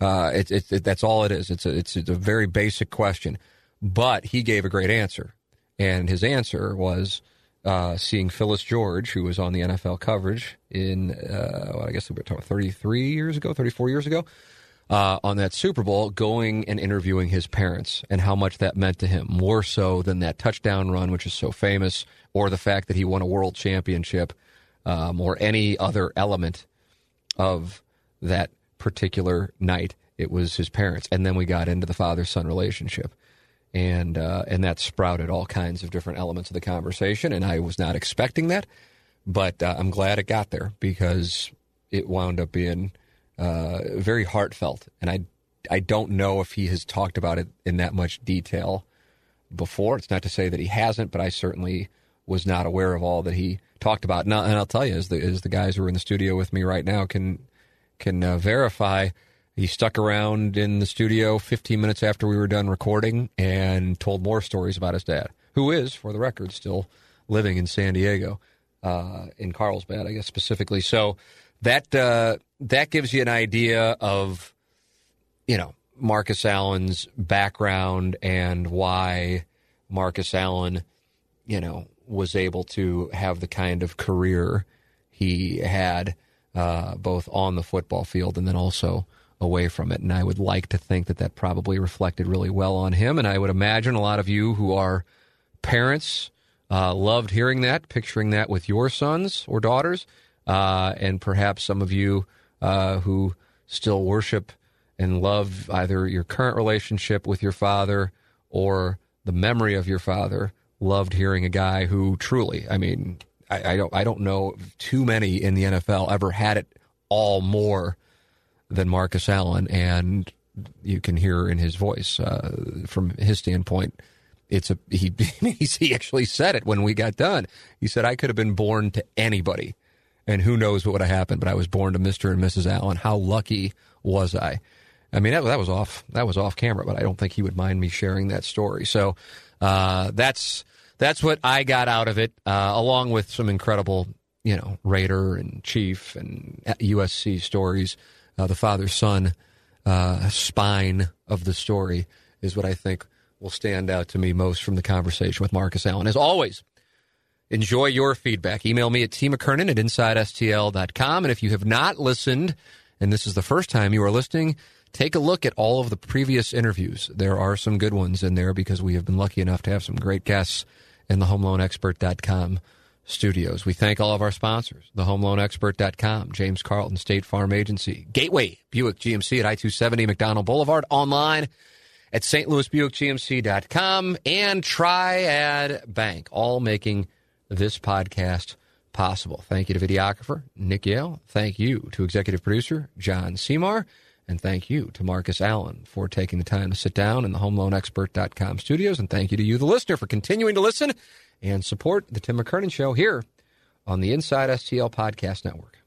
Speaker 1: Uh, it, it, it, that's all it is. It's a, it's, it's a very basic question, but he gave a great answer, and his answer was uh, seeing Phyllis George, who was on the NFL coverage in, uh, well, I guess we were talking 33 years ago, 34 years ago, uh, on that Super Bowl, going and interviewing his parents and how much that meant to him, more so than that touchdown run, which is so famous, or the fact that he won a world championship, um, or any other element of that particular night. It was his parents. And then we got into the father son relationship and uh, and that sprouted all kinds of different elements of the conversation. And I was not expecting that, but uh, I'm glad it got there because it wound up being uh, very heartfelt. And I I don't know if he has talked about it in that much detail before. It's not to say that he hasn't, but I certainly was not aware of all that he talked about. And I'll, and I'll tell you, as the as the guys who are in the studio with me right now can can uh, verify he stuck around in the studio 15 minutes after we were done recording and told more stories about his dad, who is, for the record, still living in San Diego, uh, in Carlsbad, I guess specifically. So that uh, that gives you an idea of, you know, Marcus Allen's background and why Marcus Allen, you know, was able to have the kind of career he had, uh, both on the football field and then also away from it. And I would like to think that that probably reflected really well on him. And I would imagine a lot of you who are parents uh, loved hearing that, picturing that with your sons or daughters. Uh, and perhaps some of you uh, who still worship and love either your current relationship with your father or the memory of your father loved hearing a guy who truly, I mean, I, I don't, I don't know too many in the NFL ever had it all more than Marcus Allen, and you can hear in his voice uh, from his standpoint. It's a he. He actually said it when we got done. He said, "I could have been born to anybody, and who knows what would have happened, but I was born to Mister and Mrs. Allen. How lucky was I?" I mean, that, that was off. That was off camera, but I don't think he would mind me sharing that story. So uh, that's that's what I got out of it, uh, along with some incredible you know, Raider and Chief and USC stories. Uh, the father son uh, spine of the story is what I think will stand out to me most from the conversation with Marcus Allen. As always, enjoy your feedback. Email me at tmckernan at insidestl.com. And if you have not listened, and this is the first time you are listening, take a look at all of the previous interviews. There are some good ones in there because we have been lucky enough to have some great guests in the homeloanexpert.com studios. We thank all of our sponsors, thehomeloanexpert.com, James Carlton State Farm Agency, Gateway Buick GMC at I-270 McDonald Boulevard, online at stlouisbuickgmc.com, and Triad Bank, all making this podcast possible. Thank you to videographer Nick Yale. Thank you to executive producer John Seymour. And thank you to Marcus Allen for taking the time to sit down in the homeloanexpert.com studios. And thank you to you, the listener, for continuing to listen and support the Tim McKernan Show here on the Inside STL Podcast Network.